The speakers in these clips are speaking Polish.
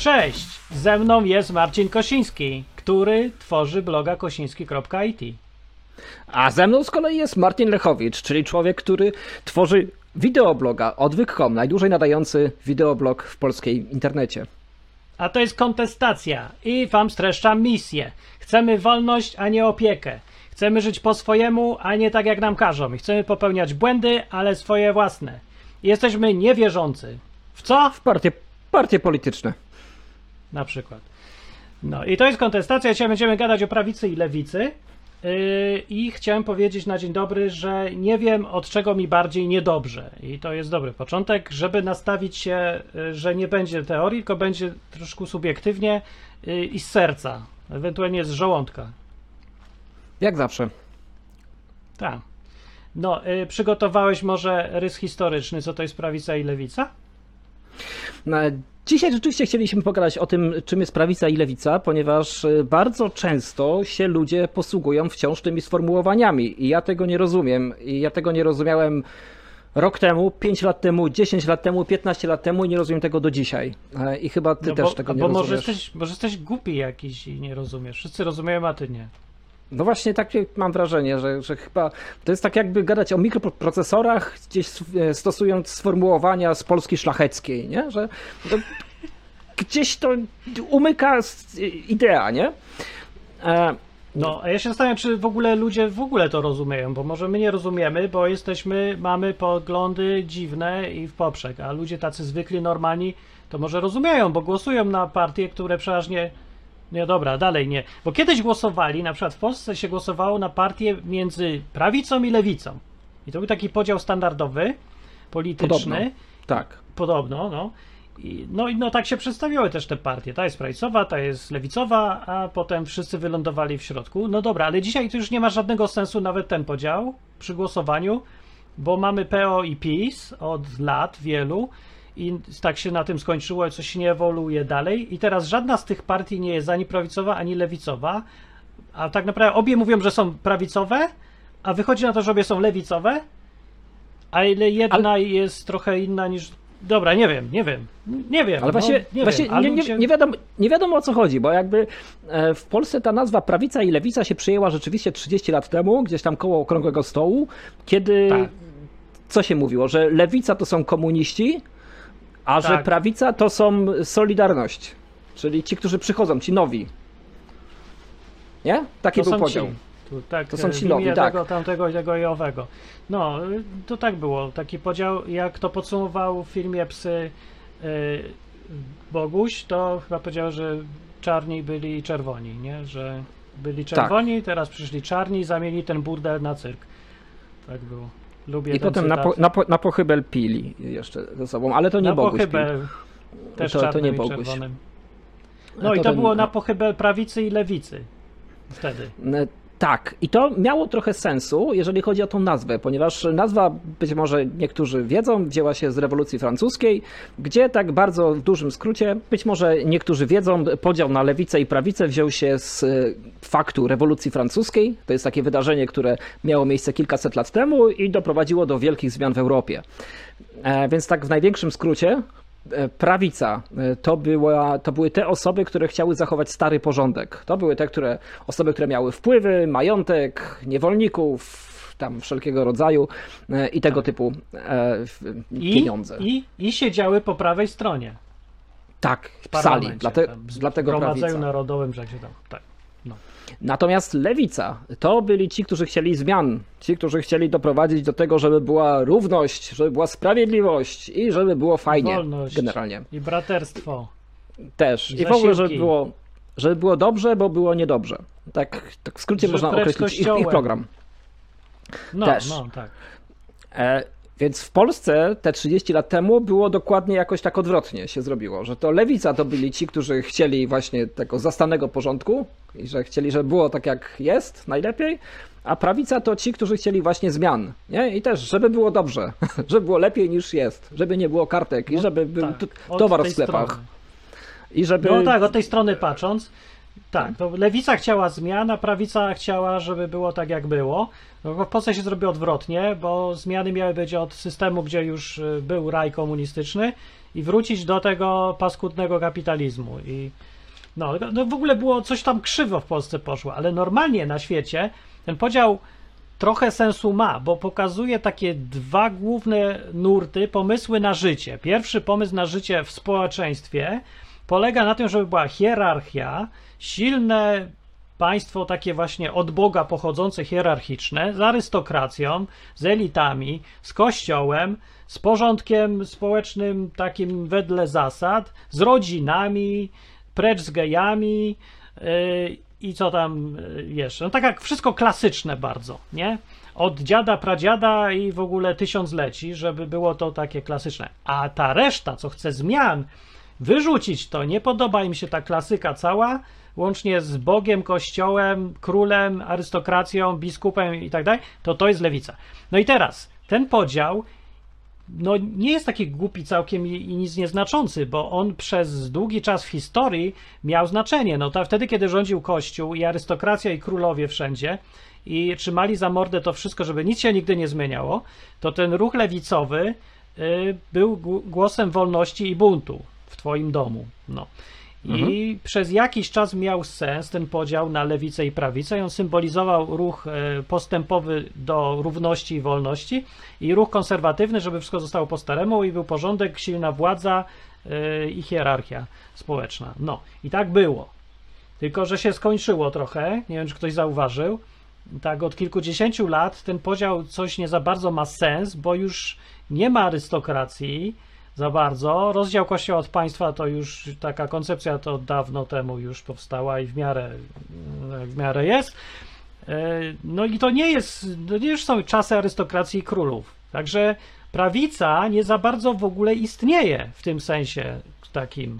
Cześć! Ze mną jest Marcin Kosiński, który tworzy bloga kosiński.it. A ze mną z kolei jest Martin Lechowicz, czyli człowiek, który tworzy wideobloga odwyk.com, najdłużej nadający wideoblog w polskiej internecie. A to jest kontestacja i wam streszczam misję. Chcemy wolność, a nie opiekę. Chcemy żyć po swojemu, a nie tak jak nam każą. Chcemy popełniać błędy, ale swoje własne. Jesteśmy niewierzący. W co? W partie, partie polityczne. Na przykład. No i to jest kontestacja. Dzisiaj będziemy gadać o prawicy i lewicy. Yy, I chciałem powiedzieć na dzień dobry, że nie wiem od czego mi bardziej niedobrze. I to jest dobry początek, żeby nastawić się, yy, że nie będzie teorii, tylko będzie troszkę subiektywnie yy, i z serca, ewentualnie z żołądka. Jak zawsze. Tak. No, przygotowałeś może rys historyczny, co to jest prawica i lewica? No, Dzisiaj rzeczywiście chcieliśmy pogadać o tym, czym jest prawica i lewica, ponieważ y, bardzo często się ludzie posługują wciąż tymi sformułowaniami i ja tego nie rozumiem. I ja tego nie rozumiałem rok temu, 5 lat temu, 10 lat temu, 15 lat temu i nie rozumiem tego do dzisiaj. E, I chyba ty no też bo, tego nie bo rozumiesz. może jesteś, może jesteś głupi jakiś i nie rozumiesz. Wszyscy rozumieją, a ty nie. No właśnie takie mam wrażenie, że, że chyba to jest tak jakby gadać o mikroprocesorach, gdzieś e, stosując sformułowania z Polski szlacheckiej, nie? Że to, gdzieś to umyka s- idea, nie? E, No, a ja się zastanawiam, czy w ogóle ludzie w ogóle to rozumieją, bo może my nie rozumiemy, bo jesteśmy, mamy poglądy dziwne i w poprzek, a ludzie tacy zwykli, normalni, to może rozumieją, bo głosują na partie, które przeważnie. Nie, dobra, dalej nie. Bo kiedyś głosowali, na przykład w Polsce się głosowało na partię między prawicą i lewicą. I to był taki podział standardowy, polityczny. Podobno. tak. Podobno, no. I, no i no tak się przedstawiały też te partie. Ta jest prawicowa, ta jest lewicowa, a potem wszyscy wylądowali w środku. No dobra, ale dzisiaj to już nie ma żadnego sensu nawet ten podział przy głosowaniu, bo mamy PO i PiS od lat wielu i tak się na tym skończyło, coś nie ewoluuje dalej i teraz żadna z tych partii nie jest ani prawicowa, ani lewicowa, a tak naprawdę obie mówią, że są prawicowe, a wychodzi na to, że obie są lewicowe, a ile jedna jest trochę inna niż. Dobra, nie wiem, nie wiem. Nie wiem. Ale właśnie, no, nie, właśnie wiem, nie, nie, nie, wiadomo, nie wiadomo o co chodzi, bo jakby e, w Polsce ta nazwa prawica i lewica się przyjęła rzeczywiście 30 lat temu, gdzieś tam koło okrągłego stołu, kiedy Tak. co się mówiło, że lewica to są komuniści, a że Tak. prawica to są Solidarność, czyli ci, którzy przychodzą, ci nowi. Nie? Taki to był podział. Ci. Tu, tak, To są ci nowi, tak. tego, tamtego, i tego i owego. No, to tak było. Taki podział, jak to podsumował w filmie Psy y, Boguś, to chyba powiedział, że czarni byli czerwoni, nie? Że byli Tak. czerwoni, teraz przyszli czarni i zamienili ten burdel na cyrk. Tak było. Lubię I potem na, po, na, po, na pochybel pili jeszcze ze sobą, ale to nie na Boguś pochybel. Też To- to nie Boguś. A No i to ten- było na pochybel prawicy i lewicy. Wtedy. Tak, i to miało trochę sensu, jeżeli chodzi o tą nazwę, ponieważ nazwa, być może niektórzy wiedzą, wzięła się z rewolucji francuskiej, gdzie tak bardzo w dużym skrócie, być może niektórzy wiedzą, podział na lewicę i prawicę wziął się z e, faktu rewolucji francuskiej. To jest takie wydarzenie, które miało miejsce kilkaset lat temu i doprowadziło do wielkich zmian w Europie. E, Więc tak w największym skrócie, prawica e, to, była, to były te osoby, które chciały zachować stary porządek. To były te które, osoby, które miały wpływy, majątek, niewolników, tam wszelkiego rodzaju e, i tego typu e, w- I, pieniądze. I, I siedziały po prawej stronie. tak, w w sali, parlamencie, dlate, tam, w dlatego prawica. Narodowym, że się tam. Tak. No. Natomiast lewica to byli ci, którzy chcieli zmian, ci, którzy chcieli doprowadzić do tego, żeby była równość, żeby była sprawiedliwość i żeby było fajnie Wolność. generalnie. I braterstwo. Też. I w ogóle, żeby było, żeby było dobrze, bo było niedobrze. Tak, tak w skrócie Że można określić ich, ich program. No, Też. no, tak. E, więc w Polsce te 30 lat temu było dokładnie jakoś tak odwrotnie się zrobiło, że to lewica to byli ci, którzy chcieli właśnie tego zastanego porządku i że chcieli, żeby było tak jak jest, najlepiej, a prawica to ci, którzy chcieli właśnie zmian, nie? I też, żeby było dobrze, żeby było lepiej niż jest, żeby nie było kartek i No, żeby był tak, towar w sklepach strony. i żeby... No tak, od tej strony patrząc. Tak, to lewica chciała zmian, a prawica chciała, żeby było tak jak było. No, w Polsce się zrobiło odwrotnie, bo zmiany miały być od systemu, gdzie już y, był raj komunistyczny i wrócić do tego paskudnego kapitalizmu. I no, no w ogóle było coś tam krzywo w Polsce poszło, ale normalnie na świecie ten podział trochę sensu ma, bo pokazuje takie dwa główne nurty, pomysły na życie. Pierwszy pomysł na życie w społeczeństwie polega na tym, żeby była hierarchia, silne państwo takie właśnie od Boga pochodzące hierarchiczne, z arystokracją, z elitami, z kościołem, z porządkiem społecznym takim wedle zasad, z rodzinami, precz z gejami yy, i co tam yy, jeszcze. No tak jak wszystko klasyczne bardzo, nie? Od dziada, pradziada i w ogóle tysiącleci, żeby było to takie klasyczne. A ta reszta, co chce zmian, wyrzucić to, nie podoba im się ta klasyka cała, łącznie z Bogiem, Kościołem, królem, arystokracją, biskupem i tak dalej, to to jest lewica. No i teraz, ten podział no, nie jest taki głupi całkiem i, nic nieznaczący, bo on przez długi czas w historii miał znaczenie. No to wtedy, kiedy rządził Kościół i arystokracja i królowie wszędzie i trzymali za mordę to wszystko, żeby nic się nigdy nie zmieniało, to ten ruch lewicowy y, był głosem wolności i buntu w twoim domu. No. I mhm. przez jakiś czas miał sens ten podział na lewicę i prawicę. On symbolizował ruch e, postępowy do równości i wolności i ruch konserwatywny, żeby wszystko zostało po staremu i był porządek, silna władza e, i hierarchia społeczna. No i tak było. Tylko, że się skończyło trochę. Nie wiem, czy ktoś zauważył. Tak, od kilkudziesięciu lat ten podział coś nie za bardzo ma sens, bo już nie ma arystokracji za bardzo. Rozdział Kościoła od państwa to już taka koncepcja to dawno temu już powstała i w miarę, w miarę jest. E, no i to nie jest, to nie już są czasy arystokracji i królów. Także prawica nie za bardzo w ogóle istnieje w tym sensie takim,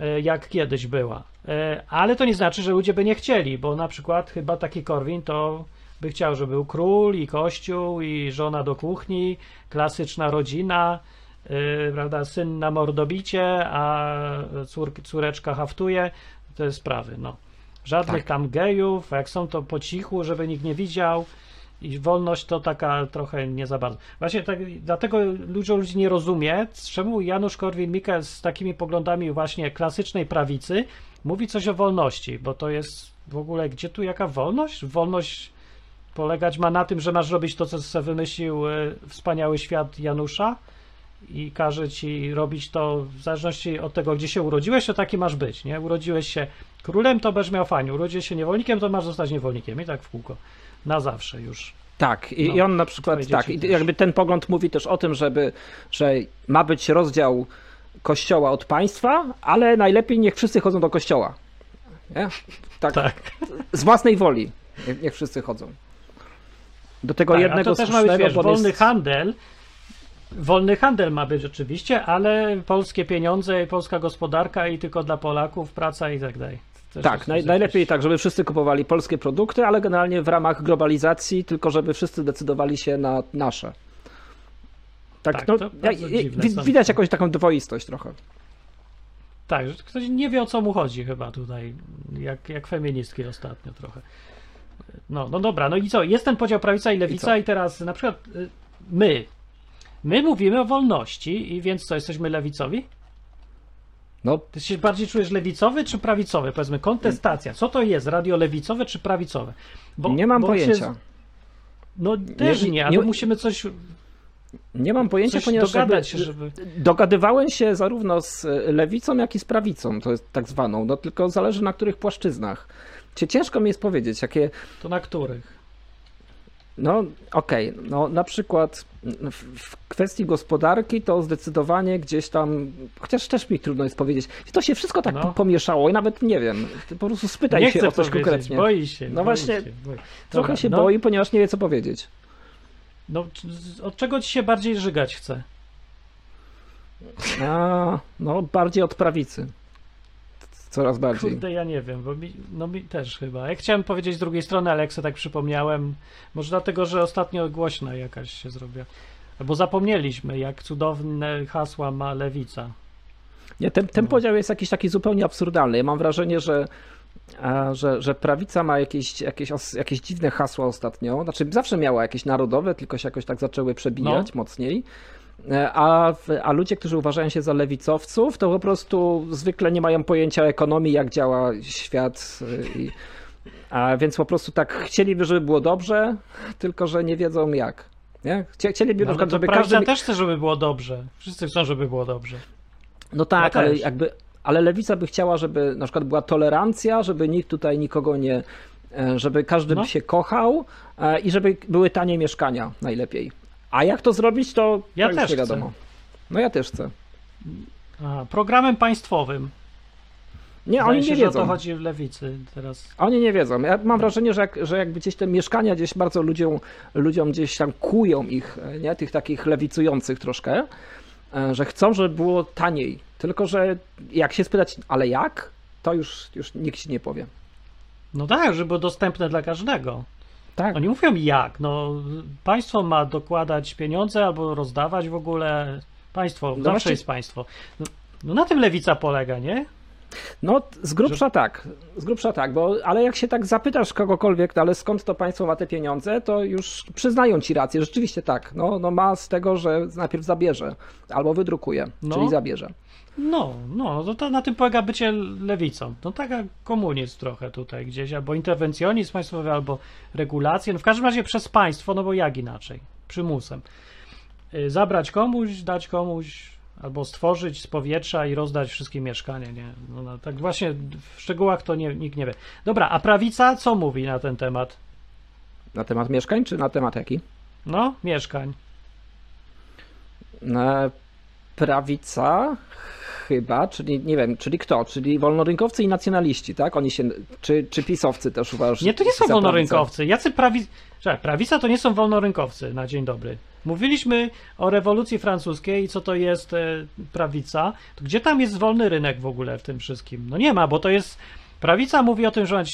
e, jak kiedyś była. E, ale to nie znaczy, że ludzie by nie chcieli, bo na przykład chyba taki Korwin to by chciał, żeby był król i kościół i żona do kuchni, klasyczna rodzina, yy, prawda, syn na mordobicie, a cór, córeczka haftuje, to jest sprawy, no. Żadnych tak. tam gejów, jak są to po cichu, żeby nikt nie widział i wolność to taka trochę nie za bardzo. Właśnie tak, dlatego dużo ludzi nie rozumie, czemu Janusz Korwin-Mikke z takimi poglądami właśnie klasycznej prawicy mówi coś o wolności, bo to jest w ogóle, gdzie tu jaka wolność? Wolność polegać ma na tym, że masz robić to, co sobie wymyślił y, wspaniały świat Janusza, i każe ci robić to w zależności od tego, gdzie się urodziłeś, to taki masz być, nie? Urodziłeś się królem, to będziesz miał fajnie, urodziłeś się niewolnikiem, to masz zostać niewolnikiem i tak w kółko, na zawsze już. Tak, i, no, i on na przykład, tak, i jakby ten pogląd mówi też o tym, żeby, że ma być rozdział kościoła od państwa, ale najlepiej niech wszyscy chodzą do kościoła. Nie? Tak, tak. Z własnej woli niech, wszyscy chodzą. Do tego tak, jednego a to też ma być, wiesz, wolny jest... handel Wolny handel ma być oczywiście, ale polskie pieniądze, polska gospodarka i tylko dla Polaków praca i tak dalej. tak, naj, najlepiej tak, żeby wszyscy kupowali polskie produkty, ale generalnie w ramach globalizacji, tylko żeby wszyscy decydowali się na nasze. Tak, tak no, ja, widać jakąś taką dwoistość trochę. Tak, że ktoś nie wie o co mu chodzi chyba tutaj, jak, jak feministki ostatnio trochę. No, no dobra, no i co? Jest ten podział prawica i lewica i, i teraz na przykład y, my, My mówimy o wolności i więc co, jesteśmy lewicowi? No. Ty się bardziej czujesz lewicowy czy prawicowy? Powiedzmy, kontestacja. Co to jest? Radio lewicowe czy prawicowe? Bo, nie mam pojęcia. Się... No też nie, nie ale nie... musimy coś. Nie mam pojęcia, ponieważ dogadać się, żeby... dogadywałem się zarówno z lewicą, jak i z prawicą, to jest tak zwaną, no tylko zależy na których płaszczyznach. Ciężko mi jest powiedzieć, jakie... To na których? No okej, okay. no na przykład w kwestii gospodarki to zdecydowanie gdzieś tam, chociaż też mi trudno jest powiedzieć, to się wszystko tak no. pomieszało i nawet nie wiem, po prostu spytaj nie się o coś konkretnie. Boi się. No boi właśnie, się, boi. trochę się no. boi, ponieważ nie wie co powiedzieć. No od czego ci się bardziej żygać chce? A, no bardziej od prawicy. Coraz bardziej. Kurde, ja nie wiem, bo mi, no mi też chyba. Ja chciałem powiedzieć z drugiej strony, ale jak sobie tak przypomniałem, może dlatego, że ostatnio głośna jakaś się zrobiła. Bo zapomnieliśmy, jak cudowne hasła ma lewica. Nie, ten, ten no. podział jest jakiś taki zupełnie absurdalny. Ja mam wrażenie, że, że, że prawica ma jakieś, jakieś, jakieś dziwne hasła ostatnio. Znaczy, zawsze miała jakieś narodowe, tylko się jakoś tak zaczęły przebijać no. mocniej. E, A, a ludzie, którzy uważają się za lewicowców, to po prostu zwykle nie mają pojęcia o ekonomii, jak działa świat. y, I, a więc po prostu tak chcieliby, żeby było dobrze, tylko że nie wiedzą jak. Nie? Chcie- Chcieliby na Ale przykład, żeby każdy. też chce, żeby było dobrze. Wszyscy chcą, żeby było dobrze. No tak, Ja ale też. jakby. Ale lewica by chciała, żeby na przykład była tolerancja, żeby nikt tutaj nikogo nie. e, żeby każdy No. by się kochał e, i żeby były tanie mieszkania najlepiej. A jak to zrobić, to, Ja to też nie chcę. wiadomo. No ja też chcę. A, programem państwowym. Nie, Zdaje oni się, nie że o wiedzą. to chodzi w lewicy teraz. Oni nie wiedzą. Ja mam wrażenie, że, jak, że jakby gdzieś te mieszkania gdzieś bardzo ludziom, ludziom gdzieś tam kują ich, nie? Tych takich lewicujących troszkę, e, że chcą, żeby było taniej. Tylko, że jak się spytać, ale jak? To już, już nikt ci nie powie. No tak, żeby było dostępne dla każdego. Tak. Oni mówią jak. No, państwo ma dokładać pieniądze albo rozdawać w ogóle. Państwo, zawsze właśnie- jest państwo. No, no na tym lewica polega, nie? No, z grubsza tak, z grubsza tak, bo, ale jak się tak zapytasz kogokolwiek, no, ale skąd to państwo ma te pieniądze, to już przyznają ci rację, rzeczywiście tak, no, no ma z tego, że najpierw zabierze, albo wydrukuje, No. czyli zabierze. No, no, to, to na tym polega bycie lewicą. No taka komunizm trochę tutaj gdzieś, albo interwencjonizm państwowy, albo regulacje. No w każdym razie przez państwo, no bo jak inaczej? Przymusem. Y, Zabrać komuś, dać komuś, albo stworzyć z powietrza i rozdać wszystkie mieszkania, nie? No, no, tak właśnie w szczegółach to nie, nikt nie wie. Dobra, a prawica co mówi na ten temat? Na temat mieszkań, czy na temat jaki? No, mieszkań. E, Prawica chyba, czyli nie wiem, czyli kto? Czyli wolnorynkowcy i nacjonaliści, tak? Oni się, czy, czy pisowcy też uważasz? Nie, to nie są wolnorynkowcy. Jacy prawi... Czekaj, prawica to nie są wolnorynkowcy, na dzień dobry. Mówiliśmy o rewolucji francuskiej i co to jest e, prawica. To gdzie tam jest wolny rynek w ogóle w tym wszystkim? No nie ma, bo to jest... Prawica mówi o tym, że ma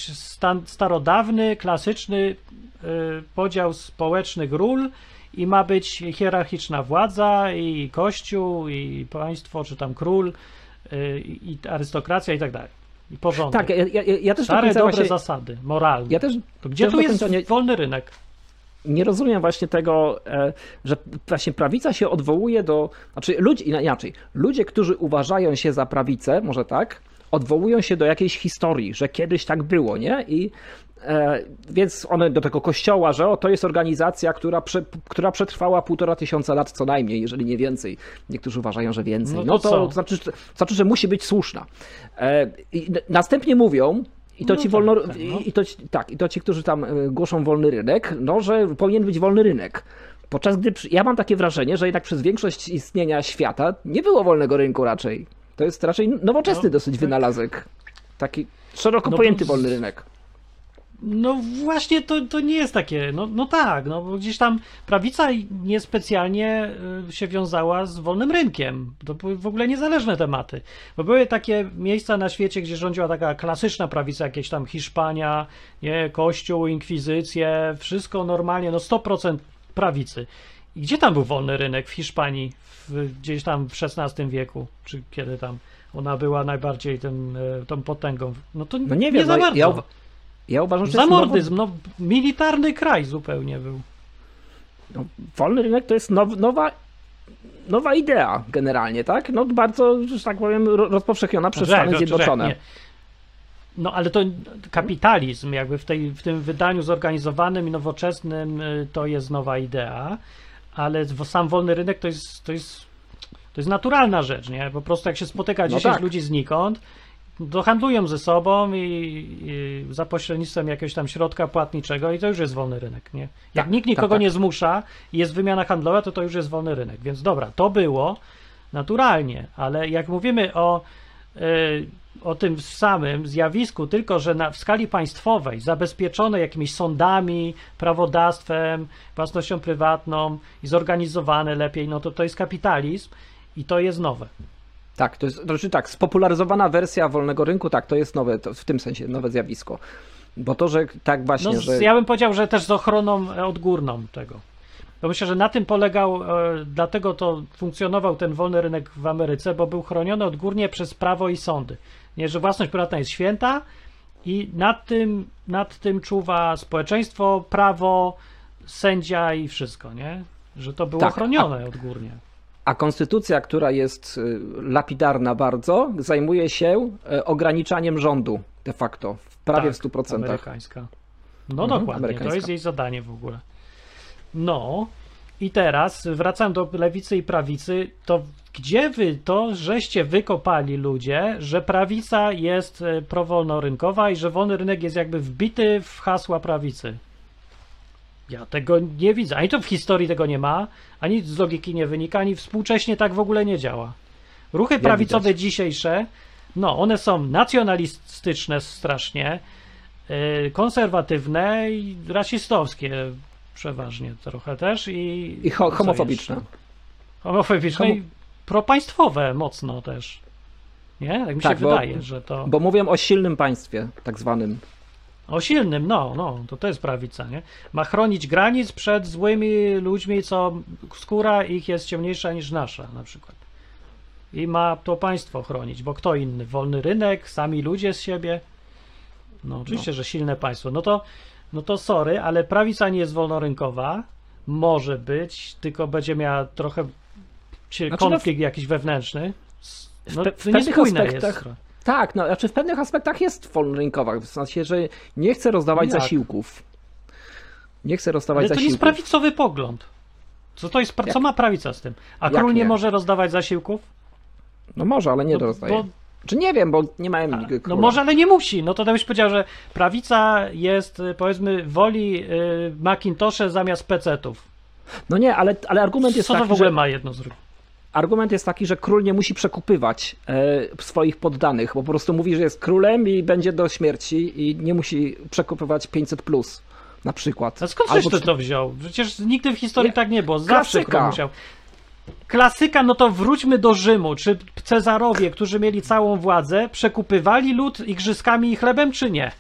starodawny, klasyczny e, podział społecznych ról i ma być hierarchiczna władza i kościół i państwo, czy tam król e, i arystokracja i tak dalej. I porządek. Tak, ja, ja, ja też Stare, dobre właśnie, zasady, moralne. ja też To gdzie też tu jest nie- wolny rynek? nie rozumiem właśnie tego, e, że właśnie prawica się odwołuje do. Znaczy, ludzie, inaczej, ludzie, którzy uważają się za prawicę, może tak, odwołują się do jakiejś historii, że kiedyś tak było, nie? I więc one do tego kościoła, że o, to jest organizacja, która, prze, która przetrwała półtora tysiąca lat co najmniej, jeżeli nie więcej. Niektórzy uważają, że więcej. No No to to, znaczy, że- znaczy, że musi być słuszna. E, i następnie mówią, i to No ci tak, wolno, tak, no. i to, tak, i to ci, którzy tam e, głoszą wolny rynek, no, że powinien być wolny rynek. Podczas gdy ja mam takie wrażenie, że jednak przez większość istnienia świata nie było wolnego rynku raczej. To jest raczej nowoczesny No, dosyć tak. wynalazek. Taki szeroko No, pojęty wolny rynek. No właśnie to, to nie jest takie, no, no tak, no bo gdzieś tam prawica niespecjalnie y, się wiązała z wolnym rynkiem. To były w ogóle niezależne tematy. Bo były takie miejsca na świecie, gdzie rządziła taka klasyczna prawica, jakieś tam Hiszpania, nie, Kościół, Inkwizycję, wszystko normalnie, no 100% prawicy. I gdzie tam był wolny rynek w Hiszpanii, w, gdzieś tam w XVI wieku, czy kiedy tam ona była najbardziej tym, tą potęgą? No to No nie nie wiem, za no, bardzo. ja, ja uważam, że Zamordyzm, no militarny kraj zupełnie był. No, wolny rynek to jest now, nowa, nowa idea generalnie, tak? No bardzo, że tak powiem, ro- rozpowszechniona przez Czekaj, Stany czekaj, Zjednoczone. nie. No ale to kapitalizm jakby w, tej, w tym wydaniu zorganizowanym i nowoczesnym y, to jest nowa idea, ale sam wolny rynek to jest, to jest, to jest naturalna rzecz, nie? Po prostu jak się spotyka No 10 tak. ludzi znikąd, to handlują ze sobą i, i za pośrednictwem jakiegoś tam środka płatniczego i to już jest wolny rynek, nie? Jak Tak, nikt nikogo tak, tak. nie zmusza i jest wymiana handlowa, to to już jest wolny rynek. Więc dobra, to było naturalnie, ale jak mówimy o, y, o tym samym zjawisku, tylko że na, w skali państwowej, zabezpieczone jakimiś sądami, prawodawstwem, własnością prywatną i zorganizowane lepiej, no to to jest kapitalizm i to jest nowe. Tak, to jest, to znaczy tak, spopularyzowana wersja wolnego rynku, tak, to jest nowe, to w tym sensie nowe zjawisko. Bo to, że tak właśnie, No, że... Ja bym powiedział, że też z ochroną odgórną tego. Bo myślę, że na tym polegał, e, dlatego to funkcjonował ten wolny rynek w Ameryce, bo był chroniony odgórnie przez prawo i sądy. Nie, że własność prywatna jest święta i nad tym, nad tym czuwa społeczeństwo, prawo, sędzia i wszystko, nie? Że to było Tak, chronione odgórnie. A konstytucja, która jest y, lapidarna bardzo, zajmuje się e, ograniczaniem rządu de facto, w prawie Tak, w 100%. Amerykańska. No Mhm, dokładnie, to amerykańska. jest jej zadanie w ogóle. No i teraz wracam do lewicy i prawicy, to gdzie wy to, żeście wykopali ludzie, że prawica jest e, prowolnorynkowa i że wolny rynek jest jakby wbity w hasła prawicy? Ja tego nie widzę. Ani to w historii tego nie ma, ani z logiki nie wynika, ani współcześnie tak w ogóle nie działa. Ruchy prawicowe widać. dzisiejsze, no one są nacjonalistyczne strasznie, yy, konserwatywne i rasistowskie przeważnie trochę też i... I ho- homofobiczne. Homofobiczne Homo- i propaństwowe mocno też. Nie? Tak mi Tak, się bo- wydaje, że to... Bo mówię o silnym państwie, tak zwanym. O silnym, no, no, to to jest prawica, nie? Ma chronić granic przed złymi ludźmi, co skóra ich jest ciemniejsza niż nasza, na przykład. I ma to państwo chronić, bo kto inny? Wolny rynek, sami ludzie z siebie. No, oczywiście, że silne państwo. No to, no to sorry, ale prawica nie jest wolnorynkowa. Może być, tylko będzie miała trochę cie- Znaczy, no w- konflikt jakiś wewnętrzny. No, pe- to w pewnych aspektach- jest. Tak, no, znaczy w pewnych aspektach jest wolnorynkowa, w sensie, że nie chce rozdawać Jak? zasiłków. Nie chce rozdawać Ale to nie jest zasiłków. prawicowy pogląd. Co to jest, co ma prawica z tym? A Jak król nie nie? może rozdawać zasiłków? No może, ale nie No, rozdaje. bo- Czy nie wiem, bo nie mają A, No króla. może, ale nie musi. No to byś powiedział, że prawica jest, y, powiedzmy, woli y, Macintosze zamiast PC-ów. No nie, ale, ale argument jest Co to taki, w ogóle że ma jedno z drugim? Argument jest taki, że król nie musi przekupywać e, swoich poddanych, bo po prostu mówi, że jest królem i będzie do śmierci i nie musi przekupywać 500 plus na przykład. A skąd Albo czy- to wziął? Przecież nigdy w historii Nie, tak nie było. Zawsze klasyka. król musiał. Klasyka, no to wróćmy do Rzymu. Czy Cezarowie, którzy mieli całą władzę, przekupywali lud igrzyskami i chlebem, czy nie?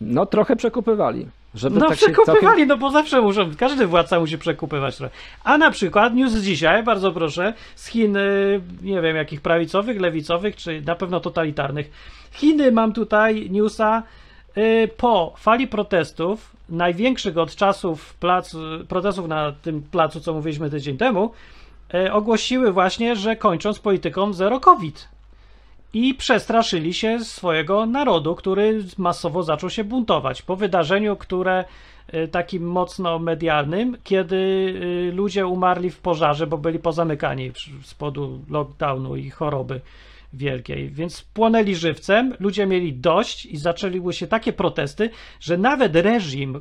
No trochę przekupywali. Żeby No tak się przekupywali, całkiem... no bo zawsze muszą, każdy władca musi przekupywać trochę. A na przykład news z dzisiaj, bardzo proszę, z Chin, y, nie wiem jakich prawicowych, lewicowych, czy na pewno totalitarnych. Chiny mam tutaj newsa y, po fali protestów, największych od czasów plac, protestów na tym placu, co mówiliśmy tydzień temu, y, ogłosiły właśnie, że kończą z polityką zero COVID. I przestraszyli się swojego narodu, który masowo zaczął się buntować. Po wydarzeniu, które y, takim mocno medialnym, kiedy y, ludzie umarli w pożarze, bo byli pozamykani z powodu lockdownu i choroby wielkiej. Więc płonęli żywcem, ludzie mieli dość i zaczęły się takie protesty, że nawet reżim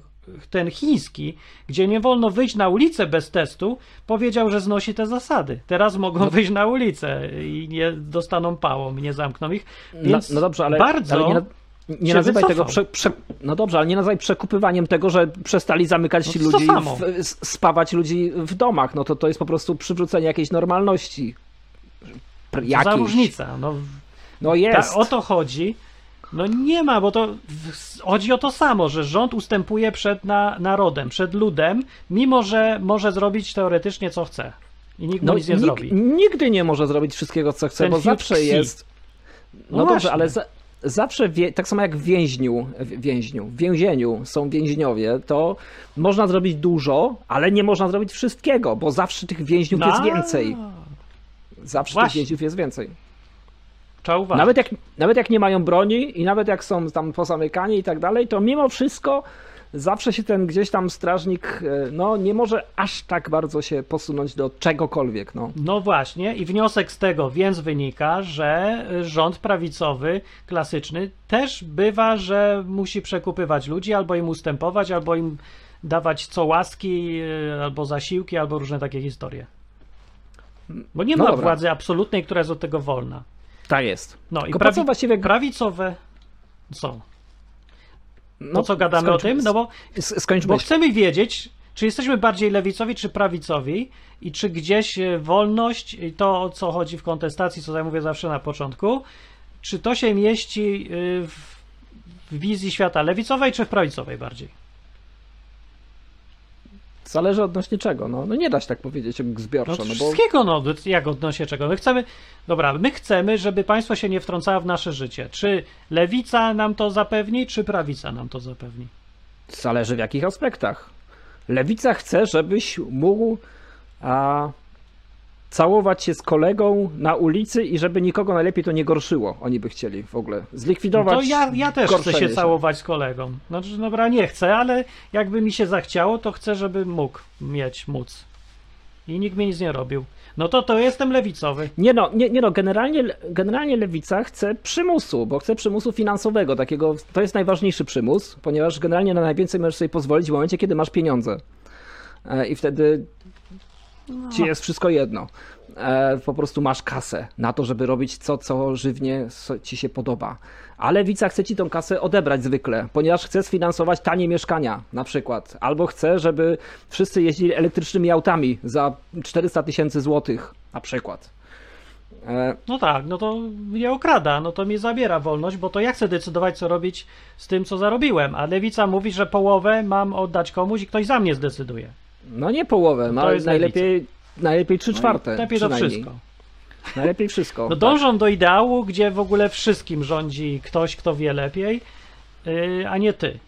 ten chiński, gdzie nie wolno wyjść na ulicę bez testu, powiedział, że znosi te zasady. Teraz mogą wyjść na ulicę i nie dostaną pałą, nie zamkną ich. Więc no, no dobrze, ale, bardzo ale nie, nie nazywaj tego wycofał. prze, prze, No dobrze, ale nie nazywaj przekupywaniem tego, że przestali zamykać No ludzi, w, spawać ludzi w domach. No to to jest po prostu przywrócenie jakiejś normalności. Co za różnica. No, No jest. Ta, o to chodzi. No nie ma, bo to chodzi o to samo, że rząd ustępuje przed na, narodem, przed ludem, mimo że może zrobić teoretycznie co chce. I nikt No, nic nie nig- zrobi. Nigdy nie może zrobić wszystkiego, co chce, Ten bo zawsze jest. No, No dobrze, ale za, zawsze, wie, tak samo jak w więźniu, w więźniu, w więzieniu są więźniowie, to można zrobić dużo, ale nie można zrobić wszystkiego, bo zawsze tych więźniów jest A, więcej. Zawsze tych Właśnie. więźniów jest więcej. Trzeba uważać. Nawet jak, nawet jak nie mają broni i nawet jak są tam pozamykani i tak dalej, to mimo wszystko zawsze się ten gdzieś tam strażnik e, no, nie może aż tak bardzo się posunąć do czegokolwiek. No. No właśnie, i wniosek z tego więc wynika, że rząd prawicowy, klasyczny, też bywa, że musi przekupywać ludzi, albo im ustępować, albo im dawać co łaski, y, albo zasiłki, albo różne takie historie. Bo nie No ma dobra. władzy absolutnej, która jest od tego wolna. Tak jest. No i Tylko po co właściwie- prawicowe są. No, Po co gadamy o tym? No bo Skończmy. Bo chcemy wiedzieć, czy jesteśmy bardziej lewicowi, czy prawicowi i czy gdzieś e, wolność i to, o co chodzi w kontestacji, co ja mówię zawsze na początku, czy to się mieści w, w wizji świata lewicowej, czy w prawicowej bardziej? Zależy odnośnie czego. No, no nie da się tak powiedzieć No, zbiorczo. to No, bo wszystkiego, no, jak odnośnie czego? My chcemy, dobra, my chcemy, żeby państwo się nie wtrącało w nasze życie. Czy lewica nam to zapewni, czy prawica nam to zapewni? zależy w jakich aspektach. Lewica chce, żebyś mógł a, całować się z kolegą na ulicy i żeby nikogo najlepiej to nie gorszyło. Oni by chcieli w ogóle zlikwidować. To ja, ja też chcę gorszenie się całować z kolegą. Znaczy, dobra, nie chcę, ale jakby mi się zachciało, to chcę, żeby mógł mieć, móc. I nikt mi nic nie robił. No to to jestem lewicowy. Nie no, nie, nie no generalnie, generalnie lewica chce przymusu, bo chce przymusu finansowego, takiego, to jest najważniejszy przymus, ponieważ generalnie na najwięcej możesz sobie pozwolić w momencie, kiedy masz pieniądze. E, I wtedy ci jest wszystko jedno. E, Po prostu masz kasę na to, żeby robić co, co żywnie ci się podoba. A lewica chce ci tą kasę odebrać zwykle, ponieważ chce sfinansować tanie mieszkania na przykład. Albo chce, żeby wszyscy jeździli elektrycznymi autami za 400 tysięcy złotych na przykład. E, No tak, no to mnie okrada, no to mi zabiera wolność, bo to ja chcę decydować, co robić z tym, co zarobiłem. A lewica mówi, że połowę mam oddać komuś i ktoś za mnie zdecyduje. No nie połowę, No no jest najlepiej, najlepiej 3 czwarte. No Lepiej to wszystko. Najlepiej wszystko. No tak. dążą do ideału, gdzie w ogóle wszystkim rządzi ktoś, kto wie lepiej, yy, a nie ty.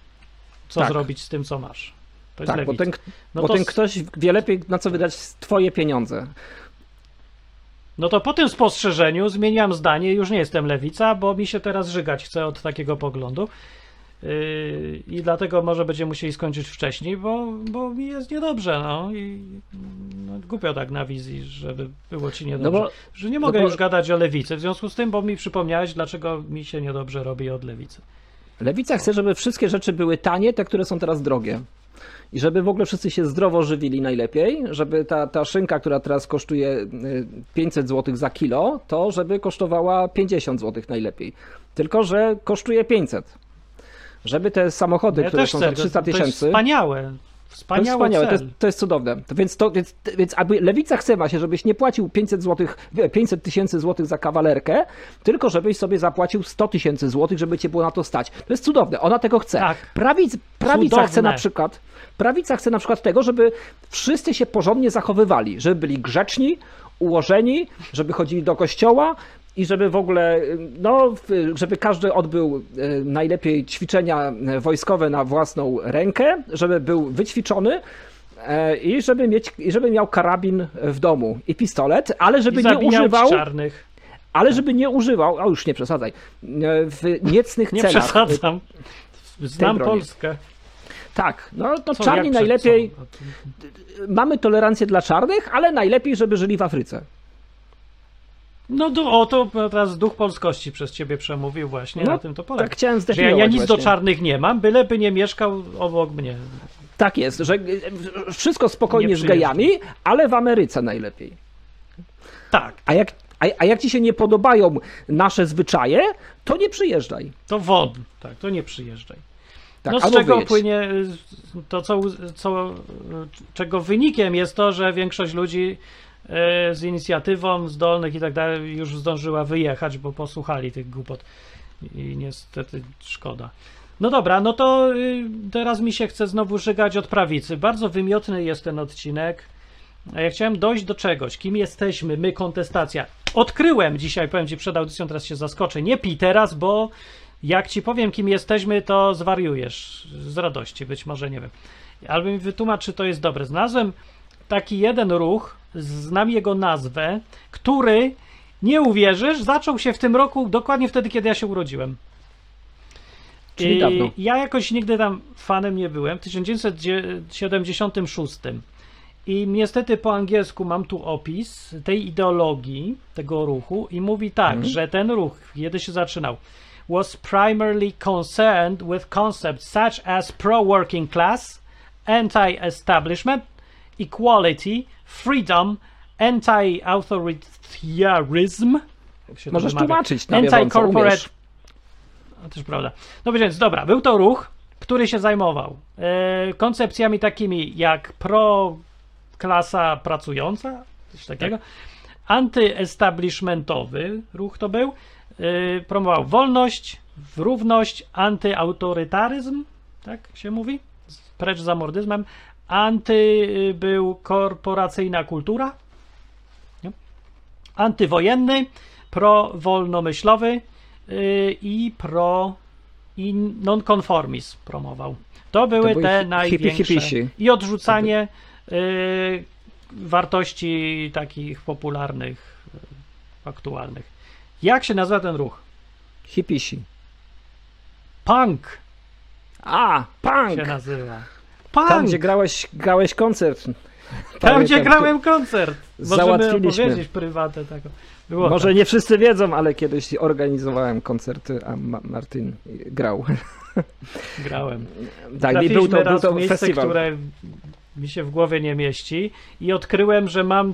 Co Tak. zrobić z tym, co masz. To jest Tak, bo ten, No bo to ten ktoś wie lepiej, na co wydać twoje pieniądze. No to po tym spostrzeżeniu zmieniam zdanie, już nie jestem lewica, bo mi się teraz żygać chce od takiego poglądu. Yy, I dlatego może będziemy musieli skończyć wcześniej, bo, bo mi jest niedobrze, no i no, głupio tak na wizji, żeby było ci niedobrze. No bo- że nie no mogę bo- już gadać o lewicy, w związku z tym, bo mi przypomniałeś, dlaczego mi się niedobrze robi od lewicy. Lewica chce, żeby wszystkie rzeczy były tanie, te, które są teraz drogie. I żeby w ogóle wszyscy się zdrowo żywili najlepiej, żeby ta, ta szynka, która teraz kosztuje y, 500 zł za kilo, to żeby kosztowała 50 zł najlepiej. Tylko, że kosztuje 500. Żeby te samochody, Ja które są za to- 300 To jest tysięcy. wspaniałe. To jest wspaniałe, to jest, to jest cudowne. To Więc, to, więc, więc aby lewica chce właśnie, żebyś nie płacił 500 złotych, 500 tysięcy złotych za kawalerkę, tylko żebyś sobie zapłacił 100 tysięcy złotych, żeby cię było na to stać. To jest cudowne, ona tego chce. Tak. Prawic, prawica Cudowne. chce na przykład, prawica chce na przykład tego, żeby wszyscy się porządnie zachowywali, żeby byli grzeczni, ułożeni, żeby chodzili do kościoła i żeby w ogóle, no, żeby każdy odbył e, najlepiej ćwiczenia e, wojskowe na własną rękę, żeby był wyćwiczony e, i żeby, mieć, i żeby miał karabin w domu i pistolet, ale żeby nie używał, czarnych. ale żeby nie używał, a już nie przesadzaj, w niecnych Nie celach. przesadzam. Znam. Polskę. Tak, no to Co, czarni najlepiej, mamy tolerancję dla czarnych, ale najlepiej, żeby żyli w Afryce. No to, o, to teraz duch polskości przez ciebie przemówił właśnie, No, na tym to polega. Tak chciałem że ja, ja nic do właśnie. czarnych nie mam, byleby nie mieszkał obok mnie. Tak jest, że e, wszystko spokojnie Nie z gejami, ale w Ameryce najlepiej. Tak, A jak, a, a jak ci się nie podobają nasze zwyczaje, to nie przyjeżdżaj. to won. Tak, to nie przyjeżdżaj. Tak, no z czego wyjedź. płynie y, to, co, co, czego wynikiem jest to, że większość ludzi z inicjatywą, zdolnych i tak dalej już zdążyła wyjechać, bo posłuchali tych głupot i niestety szkoda. No dobra, no to y, teraz mi się chce znowu żygać od prawicy. Bardzo wymiotny jest ten odcinek. A ja chciałem dojść do czegoś. Kim jesteśmy? My, kontestacja. Odkryłem dzisiaj, powiem Ci przed audycją, teraz się zaskoczę. Nie pij teraz, bo jak Ci powiem, kim jesteśmy, to zwariujesz z radości, być może, nie wiem. Albo mi wytłumacz, czy to jest dobre. Znalazłem taki jeden ruch, znam jego nazwę, który, nie uwierzysz, zaczął się w tym roku dokładnie wtedy, kiedy ja się urodziłem. Czyli I dawno. Ja jakoś nigdy tam fanem nie byłem. W 1976. I niestety po angielsku mam tu opis tej ideologii, tego ruchu, i mówi tak, Mhm. że ten ruch, kiedy się zaczynał, was primarily concerned with concepts such as pro-working class, anti-establishment, equality, freedom, anti-authoritarianism. Możesz wymawia? tłumaczyć na Anti-corporate umiesz. no też prawda. No więc dobra, był to ruch, który się zajmował e, koncepcjami takimi jak pro-klasa pracująca, coś takiego, antyestablishmentowy ruch to był, e, promował wolność, równość, antyautorytaryzm, tak się mówi, precz za mordyzmem, anty y, był korporacyjna kultura, nie? antywojenny, pro-wolnomyślowy yy, i pro i nonconformizm promował. To były były te hi- największe. hippie-hippisi. I odrzucanie yy, wartości takich popularnych, aktualnych. Jak się nazywa ten ruch? Hipisi. Punk A, punk! się nazywa. Punk! Tam, gdzie grałeś, grałeś koncert. Tam, gdzie grałem koncert. Możemy opowiedzieć prywatę tego. Było Może tak. nie wszyscy wiedzą, ale kiedyś organizowałem koncerty, a Ma- Martin grał. grałem. tak, i był to, był to miejsce, festiwal. które mi się w głowie nie mieści i odkryłem, że mam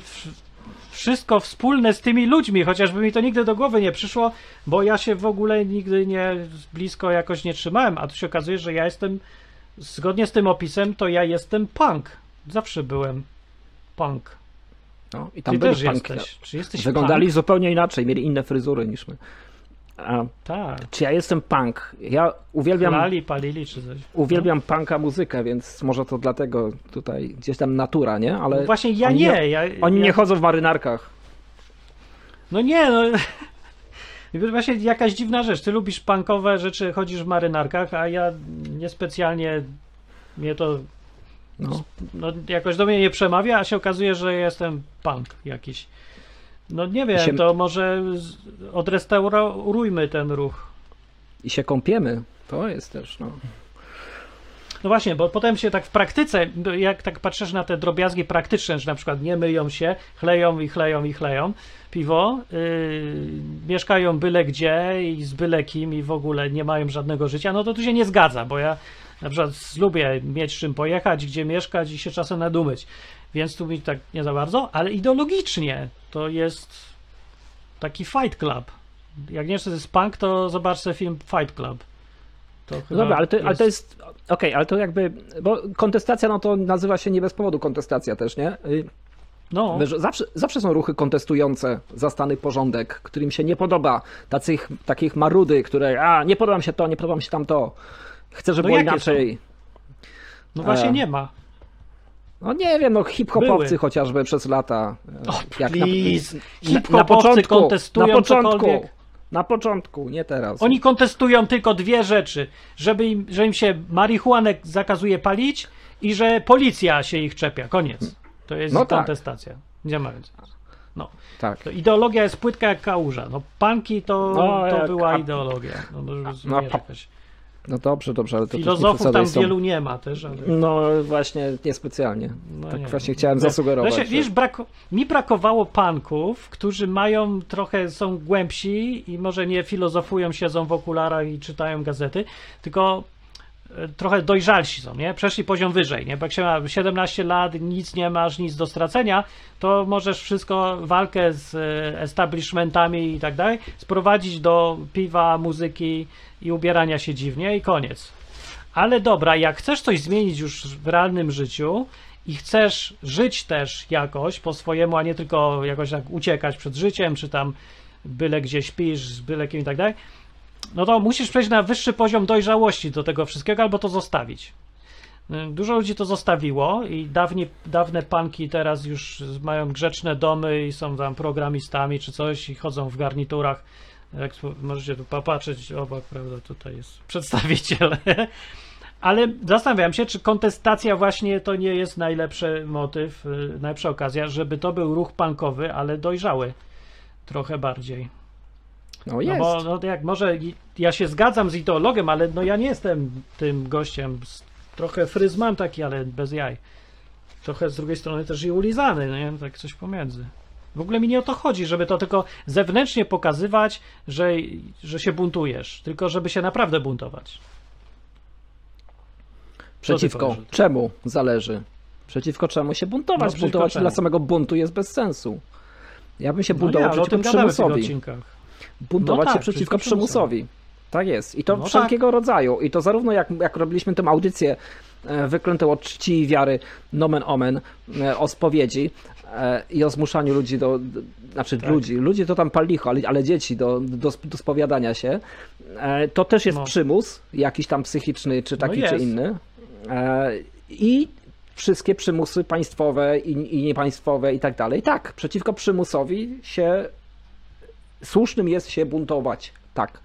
wszystko wspólne z tymi ludźmi, chociażby mi to nigdy do głowy nie przyszło, bo ja się w ogóle nigdy nie blisko jakoś nie trzymałem, a tu się okazuje, że ja jestem, zgodnie z tym opisem, to ja jestem punk. Zawsze byłem punk. No, i Ty tam też byli punk. jesteś. Czy jesteś Wyglądali punk? zupełnie inaczej, mieli inne fryzury niż my. A, Tak. czy ja jestem punk? Ja uwielbiam, Lali, palili czy coś. uwielbiam punka muzykę, więc może to dlatego tutaj gdzieś tam natura, nie? Ale No właśnie ja oni nie. Ja, Oni ja, nie chodzą w marynarkach. No nie, no. Właśnie jakaś dziwna rzecz. Ty lubisz punkowe rzeczy, chodzisz w marynarkach, a ja niespecjalnie mnie to No. no, jakoś do mnie nie przemawia, a się okazuje, że jestem punk jakiś. No nie wiem, się- to może odrestaurujmy ten ruch. I się kąpiemy. To jest też, no. No właśnie, bo potem się tak w praktyce, jak tak patrzysz na te drobiazgi praktyczne, że na przykład nie myją się, chleją i chleją i chleją piwo, yy, mieszkają byle gdzie i z byle kim i w ogóle nie mają żadnego życia, no to tu się nie zgadza, bo ja na przykład lubię mieć czym pojechać, gdzie mieszkać i się czasem nadumyć, więc tu mi tak nie za bardzo, ale ideologicznie to jest taki fight club. Jak nie jest punk, to zobacz sobie film Fight Club. To chyba dobra, ale to, ale to jest. Okej, ale to jakby. Bo kontestacja, no to nazywa się nie bez powodu kontestacja też, nie? Y, No, zawsze, zawsze są ruchy kontestujące za stany porządek, którym się nie podoba. Tacych, takich marudy, które. A, nie podoba mi się to, nie podoba mi się tamto. Chcę, żeby No było inaczej. no właśnie e, nie ma. No nie wiem, no hip-hopowcy Były. chociażby przez lata. e, O, jak please. na, Hip-hopowcy na początku, kontestują na początku, cokolwiek. Na początku, nie teraz. Oni kontestują tylko dwie rzeczy, żeby im, że im się marihuanę zakazuje palić i że policja się ich czepia. Koniec. To jest No tak. kontestacja. Nie ma więcej. No, Tak. to ideologia jest płytka jak kałuża. No, punki to, No, to jak- była a- ideologia. No, no, a- jakaś. No dobrze, dobrze, ale to też nie Filozofów tam tą- wielu nie ma też, ale... No właśnie, niespecjalnie. No tak nie. właśnie chciałem No, zasugerować. Że- wiesz, brako- mi brakowało panków, którzy mają trochę, są głębsi i może nie filozofują, siedzą w okularach i czytają gazety, tylko trochę dojrzalsi są, nie? Przeszli poziom wyżej, nie? Bo jak się ma 17 lat, nic nie masz, nic do stracenia, to możesz wszystko, walkę z e, establishmentami i tak dalej, sprowadzić do piwa, muzyki i ubierania się dziwnie i koniec. Ale dobra, jak chcesz coś zmienić już w realnym życiu i chcesz żyć też jakoś po swojemu, a nie tylko jakoś tak uciekać przed życiem, czy tam byle gdzie śpisz, byle kim i tak dalej, no to musisz przejść na wyższy poziom dojrzałości do tego wszystkiego, albo to zostawić. Y, Dużo ludzi to zostawiło i dawni, dawne panki teraz już mają grzeczne domy i są tam programistami czy coś i chodzą w garniturach. Jak możecie tu popatrzeć obok, prawda, tutaj jest przedstawiciel. Ale zastanawiam się, czy kontestacja właśnie to nie jest najlepszy motyw, y, najlepsza okazja, żeby to był ruch punkowy, ale dojrzały trochę bardziej. No No jest. bo no, jak może ja się zgadzam z ideologiem, ale no ja nie jestem tym gościem. Trochę fryz mam taki, ale bez jaj. Trochę z drugiej strony też i ulizany, no nie? Tak coś pomiędzy. W ogóle mi nie o to chodzi, żeby to tylko zewnętrznie pokazywać, że, że się buntujesz, tylko żeby się naprawdę buntować. Przeciwko czemu zależy? Przeciwko czemu się buntować? No, buntować dla samego buntu jest bez sensu. Ja bym się No nie, buntował ale o tym przeciwko przymusowi. Buntować No się tak, przeciwko przeciwko przymusowi. Tak jest. I to No wszelkiego rodzaju. I to zarówno jak, jak robiliśmy tę audycję e, wyklętą od czci i wiary, nomen omen, e, o spowiedzi e, i o zmuszaniu ludzi do, znaczy Tak. ludzi, ludzi to tam pal licho, ale, ale dzieci do, do, do spowiadania się, to też jest No. przymus, jakiś tam psychiczny, czy taki, czy jest. inny. I wszystkie przymusy państwowe i, i niepaństwowe i tak dalej. Tak, przeciwko przymusowi się słusznym jest się buntować. Tak.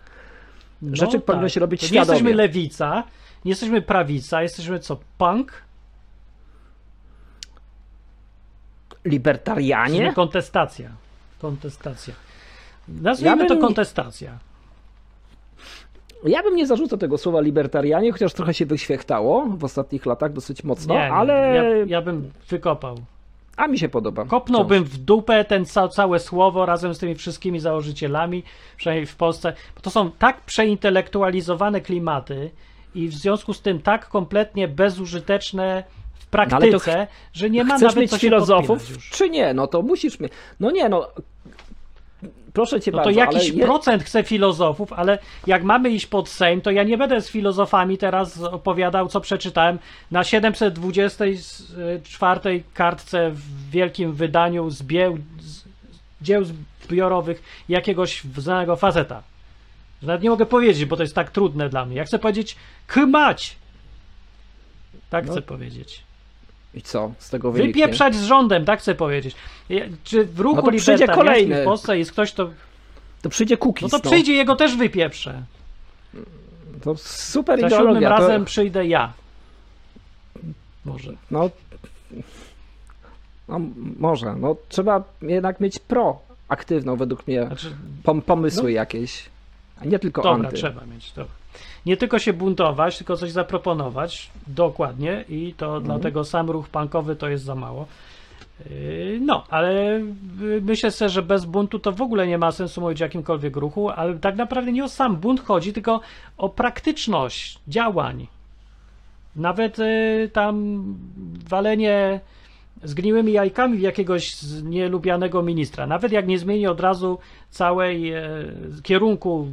Rzeczy powinno się robić To Nie świadomie. jesteśmy lewica, nie jesteśmy prawica, jesteśmy co? Punk? Libertarianie? Czyli kontestacja. Kontestacja. Nazwijmy Ja to bym- kontestacja. Ja bym nie zarzucał tego słowa libertarianie, chociaż trochę się wyświechtało w ostatnich latach dosyć mocno, nie, nie, ale ja, ja bym wykopał. A mi się podoba. Kopnąłbym w dupę ten ca całe słowo razem z tymi wszystkimi założycielami, przynajmniej w Polsce. Bo to są tak przeintelektualizowane klimaty i w związku z tym tak kompletnie bezużyteczne w No praktyce, że nie ma nawet mieć filozofów, czy nie? No to musisz mieć. No nie, no. Proszę cię No to bardzo, jakiś ale procent chce filozofów, ale jak mamy iść pod Sejm, to ja nie będę z filozofami teraz opowiadał, co przeczytałem na 724 kartce w wielkim wydaniu z, bieł, z dzieł zbiorowych jakiegoś znanego faceta. Że Nawet nie mogę powiedzieć, bo to jest tak trudne dla mnie. Ja chcę powiedzieć kmać. Tak No. chcę powiedzieć. I co z tego wyniknie? Wypieprzać z rządem, tak chcę powiedzieć. Czy w ruchu No to przyjdzie libertariańskim kolejny. w Polsce jest ktoś, kto To przyjdzie no cookies. to przyjdzie jego też wypieprzę. To super Za ideologia. To, razem przyjdę ja. Może. no, no, może. No, trzeba jednak mieć proaktywną, według mnie, Znaczy, pom- pomysły No. jakieś. A nie tylko dobra, anty. trzeba mieć. Dobra. Nie tylko się buntować, tylko coś zaproponować. Dokładnie. I to Mhm. dlatego sam ruch punkowy to jest za mało. Yy, No, ale yy, myślę sobie, że bez buntu to w ogóle nie ma sensu mówić o jakimkolwiek ruchu, ale tak naprawdę nie o sam bunt chodzi, tylko o praktyczność działań. Nawet yy, tam walenie zgniłymi jajkami w jakiegoś nielubianego ministra, nawet jak nie zmieni od razu całej e, kierunku,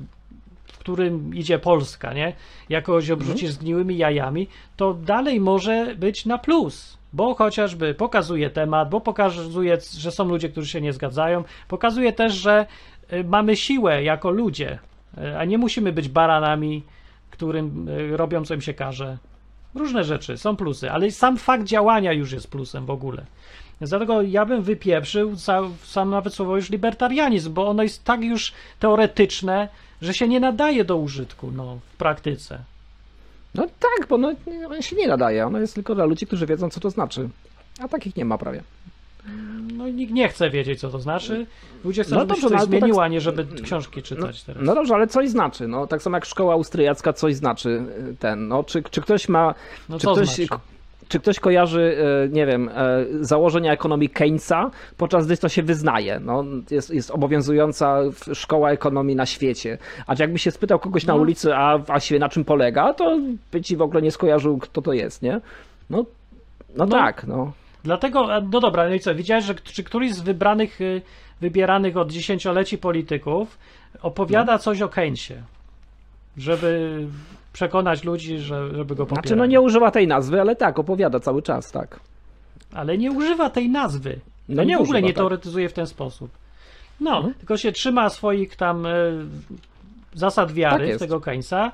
którym idzie Polska, nie? Jakoś obrzucisz zgniłymi jajami, to dalej może być na plus, bo chociażby pokazuje temat, bo pokazuje, że są ludzie, którzy się nie zgadzają, pokazuje też, że e, mamy siłę jako ludzie, e, a nie musimy być baranami, którym e, robią co im się każe. Różne rzeczy, są plusy, ale sam fakt działania już jest plusem w ogóle. Więc Dlatego ja bym wypieprzył sam nawet słowo już libertarianizm, bo ono jest tak już teoretyczne, że się nie nadaje do użytku no, w praktyce. No tak, bo no, on się nie nadaje. Ono jest tylko dla ludzi, którzy wiedzą, co to znaczy. A takich nie ma prawie. No i nikt nie chce wiedzieć, co to znaczy. Ludzie chcą, No żeby dobrze, się no coś zmieniło, tak- a nie żeby książki czytać teraz. No dobrze, ale coś znaczy. No, tak samo jak szkoła austriacka coś znaczy y, ten. No, czy, czy ktoś ma. no czy, co ktoś, znaczy? Czy ktoś kojarzy, e, nie wiem, e, założenia ekonomii Keynesa, podczas gdy to się wyznaje. No, jest, jest obowiązująca szkoła ekonomii na świecie. A jakby się spytał kogoś na No. ulicy, a właściwie na czym polega, to by ci w ogóle nie skojarzył, kto to jest, nie? No, no, No. tak, no. Dlatego, a, no dobra, no i co, widziałeś, że czy któryś z wybranych, y, wybieranych od dziesięcioleci polityków opowiada No. coś o Keynesie, żeby przekonać ludzi, że, żeby go popierali. Znaczy, no nie używa tej nazwy, ale tak, opowiada cały czas, tak. Ale nie używa tej nazwy. No Ani nie w ogóle używa, nie tak. teoretyzuje w ten sposób. No, Mhm. tylko się trzyma swoich tam e, zasad wiary Tak tego Keynesa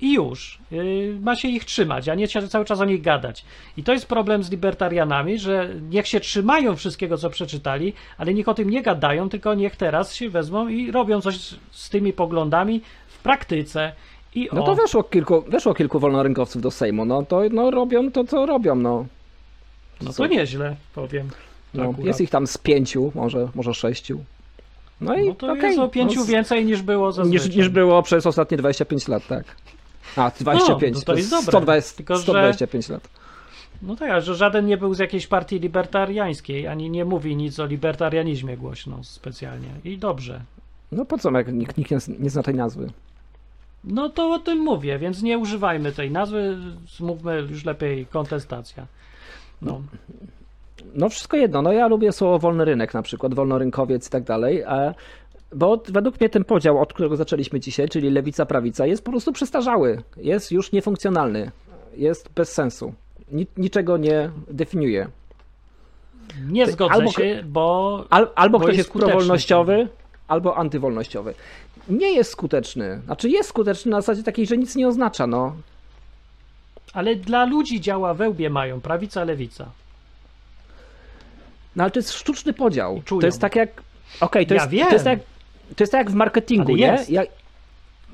i już. Y, ma się ich trzymać, a nie się cały czas o nich gadać. I to jest problem z libertarianami, że niech się trzymają wszystkiego, co przeczytali, ale niech o tym nie gadają, tylko niech teraz się wezmą i robią coś z tymi poglądami w praktyce. I No o, to weszło kilku, weszło kilku wolnorynkowców do Sejmu, no to no, robią to, co robią, no. no to nieźle, powiem. no akurat. jest ich tam z pięciu, może, może sześciu. No i No to okej, jest o pięciu no, więcej niż było zazwyczaj. niż, niż było przez ostatnie 25 lat, tak. A, 25, No, to jest dobre. 120, Tylko, że- 125 lat. No tak, że żaden nie był z jakiejś partii libertariańskiej, ani nie mówi nic o libertarianizmie głośno specjalnie. I dobrze. No po co, jak nikt, nikt nie, nie zna tej nazwy? No to o tym mówię, więc nie używajmy tej nazwy, mówmy już lepiej kontestacja. No. No wszystko jedno, no ja lubię słowo wolny rynek na przykład, wolnorynkowiec i tak dalej, e, bo według mnie ten podział, od którego zaczęliśmy dzisiaj, czyli lewica, prawica, jest po prostu przestarzały, jest już niefunkcjonalny, jest bez sensu, Ni, niczego nie definiuje. Nie zgodzę albo- się, bo Al, albo Bo ktoś jest jest prowolnościowy, albo antywolnościowy. Nie jest skuteczny, znaczy jest skuteczny na zasadzie takiej, że nic nie oznacza, no. ale dla ludzi działa wełbie mają, prawica, lewica. No ale to jest sztuczny podział. To jest tak jak. Okej, to, Ja jest, to jest tak. To jest tak jak w marketingu, nie? Jak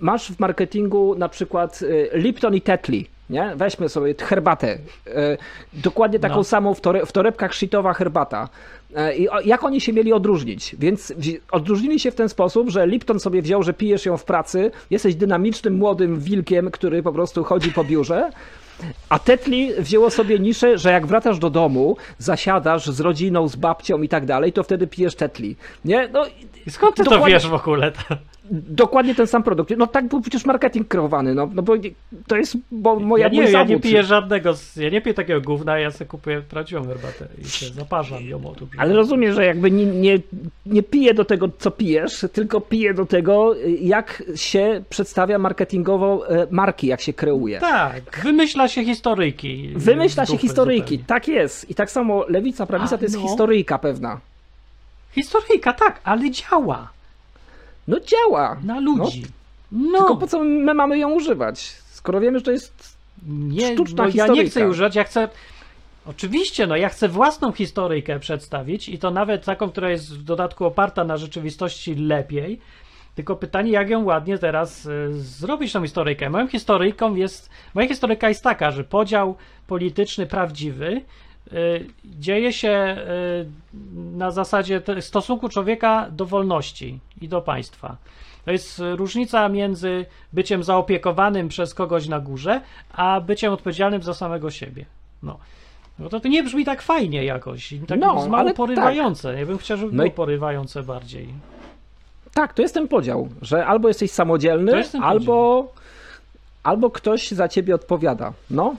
masz w marketingu na przykład y, Lipton i Tetley, nie? Weźmy sobie herbatę. E, dokładnie taką No. samą w, tore, w torebkach shitowa herbata. E, I jak oni się mieli odróżnić? Więc odróżnili się w ten sposób, że Lipton sobie wziął, że pijesz ją w pracy, jesteś dynamicznym młodym wilkiem, który po prostu chodzi po biurze. A Tetli wzięło sobie niszę, że jak wracasz do domu, zasiadasz z rodziną, z babcią i tak dalej, to wtedy pijesz Tetli. Nie? No, skąd ty to Dokładnie- wiesz w ogóle? Dokładnie ten sam produkt. No tak był przecież marketing kreowany, no, no bo to jest bo moja, Ja nie, mój ja nie piję żadnego, ja nie piję takiego gówna, ja sobie kupuję prawdziwą herbatę i się zaparzam ją o tu. Ale rozumiesz, że jakby nie, nie, nie piję do tego, co pijesz, tylko piję do tego, jak się przedstawia marketingowo e, marki, jak się kreuje. Tak, wymyśla się historyjki. Wymyśla się historyjki, zupełnie. tak jest. I tak samo lewica, prawica A, to jest no. historyjka pewna. Historyjka, tak, ale działa No działa. na ludzi. No, Tylko po co my mamy ją używać? Skoro wiemy, że to jest nie, sztuczna no, ja nie chcę używać, ja chcę... Oczywiście, no ja chcę własną historyjkę przedstawić i to nawet taką, która jest w dodatku oparta na rzeczywistości lepiej. Tylko pytanie, jak ją ładnie teraz y, zrobić tą historyjkę. Moją historyjką jest, moja historyjka jest taka, że podział polityczny prawdziwy dzieje się y, na zasadzie stosunku człowieka do wolności i do państwa. To jest y, różnica między byciem zaopiekowanym przez kogoś na górze, a byciem odpowiedzialnym za samego siebie. No. No to, to nie brzmi tak fajnie jakoś, tak No, jest mało ale porywające. Ja bym chciał, żeby No było porywające bardziej. Tak, to jest ten podział, że albo jesteś samodzielny, albo, albo ktoś za ciebie odpowiada. No,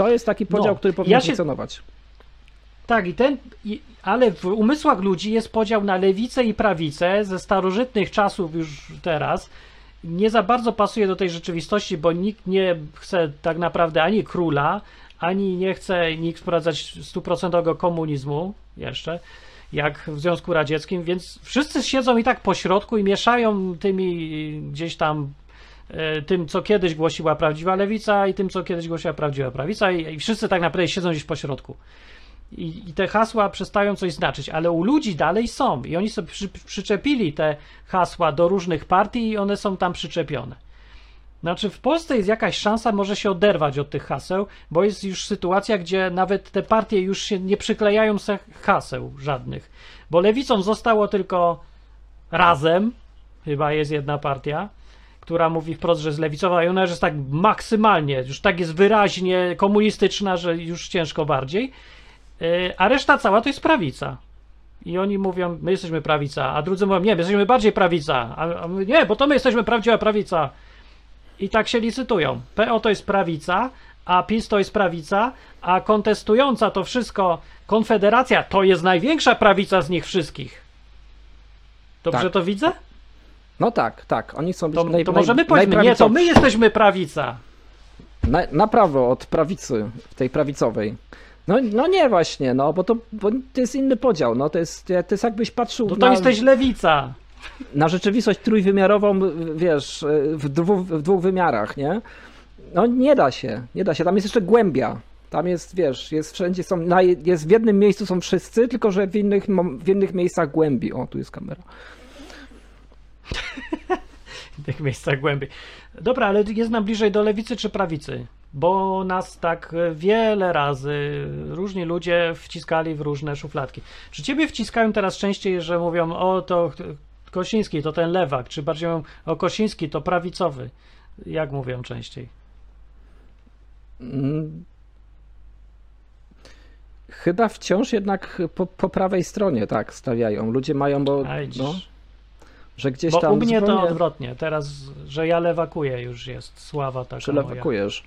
to jest taki podział, No, który powinien ja się- funkcjonować. Tak, i ten, i, ale w umysłach ludzi jest podział na lewicę i prawicę ze starożytnych czasów już teraz. Nie za bardzo pasuje do tej rzeczywistości, bo nikt nie chce tak naprawdę ani króla, ani nie chce nikt wprowadzać stuprocentowego komunizmu jeszcze, jak w Związku Radzieckim, więc wszyscy siedzą i tak po środku i mieszają tymi gdzieś tam tym, co kiedyś głosiła prawdziwa lewica i tym, co kiedyś głosiła prawdziwa prawica i, i wszyscy tak naprawdę siedzą gdzieś po środku. I, I te hasła przestają coś znaczyć, ale u ludzi dalej są i oni sobie przy, przyczepili te hasła do różnych partii i one są tam przyczepione. Znaczy w Polsce jest jakaś szansa, może się oderwać od tych haseł, bo jest już sytuacja, gdzie nawet te partie już się nie przyklejają se haseł żadnych, bo lewicą zostało tylko razem, chyba jest jedna partia, która mówi wprost, że jest lewicowa i ona już jest tak maksymalnie, już tak jest wyraźnie komunistyczna, że już ciężko bardziej, Yy, a reszta cała to jest prawica. I oni mówią, my jesteśmy prawica, a drudzy mówią, nie, my jesteśmy bardziej prawica, a, a my, nie, bo to my jesteśmy prawdziwa prawica. I tak się licytują. PO to jest prawica, a PiS to jest prawica, a kontestująca to wszystko Konfederacja to jest największa prawica z nich wszystkich. Dobrze Tak. to widzę? No tak, tak. Oni są To, naj, to możemy powiedzieć, nie, to my jesteśmy prawica. Na, na prawo od prawicy, tej prawicowej. No, no nie właśnie, no bo to, bo to jest inny podział. No, to, jest, to jest jakbyś patrzył No to na, jesteś lewica. na rzeczywistość trójwymiarową, wiesz, w dwóch, w dwóch wymiarach, nie? No nie da się, nie da się. Tam jest jeszcze głębia. Tam jest, wiesz, jest wszędzie, są, na, jest w jednym miejscu są wszyscy, tylko że w innych, w innych miejscach głębi. O, tu jest kamera. w tych miejscach głębiej. Dobra, ale jest nam bliżej do lewicy czy prawicy? Bo nas tak wiele razy różni ludzie wciskali w różne szufladki. Czy ciebie wciskają teraz częściej, że mówią, o to Kosiński to ten lewak, czy bardziej mówią, o Kosiński to prawicowy? Jak mówią częściej? Mm. Chyba wciąż jednak po, po prawej stronie tak stawiają. Ludzie mają, bo no, że gdzieś Bo tam u mnie to zupełnie odwrotnie. Teraz, że ja lewakuję już jest sława taka moja. przelewakujesz.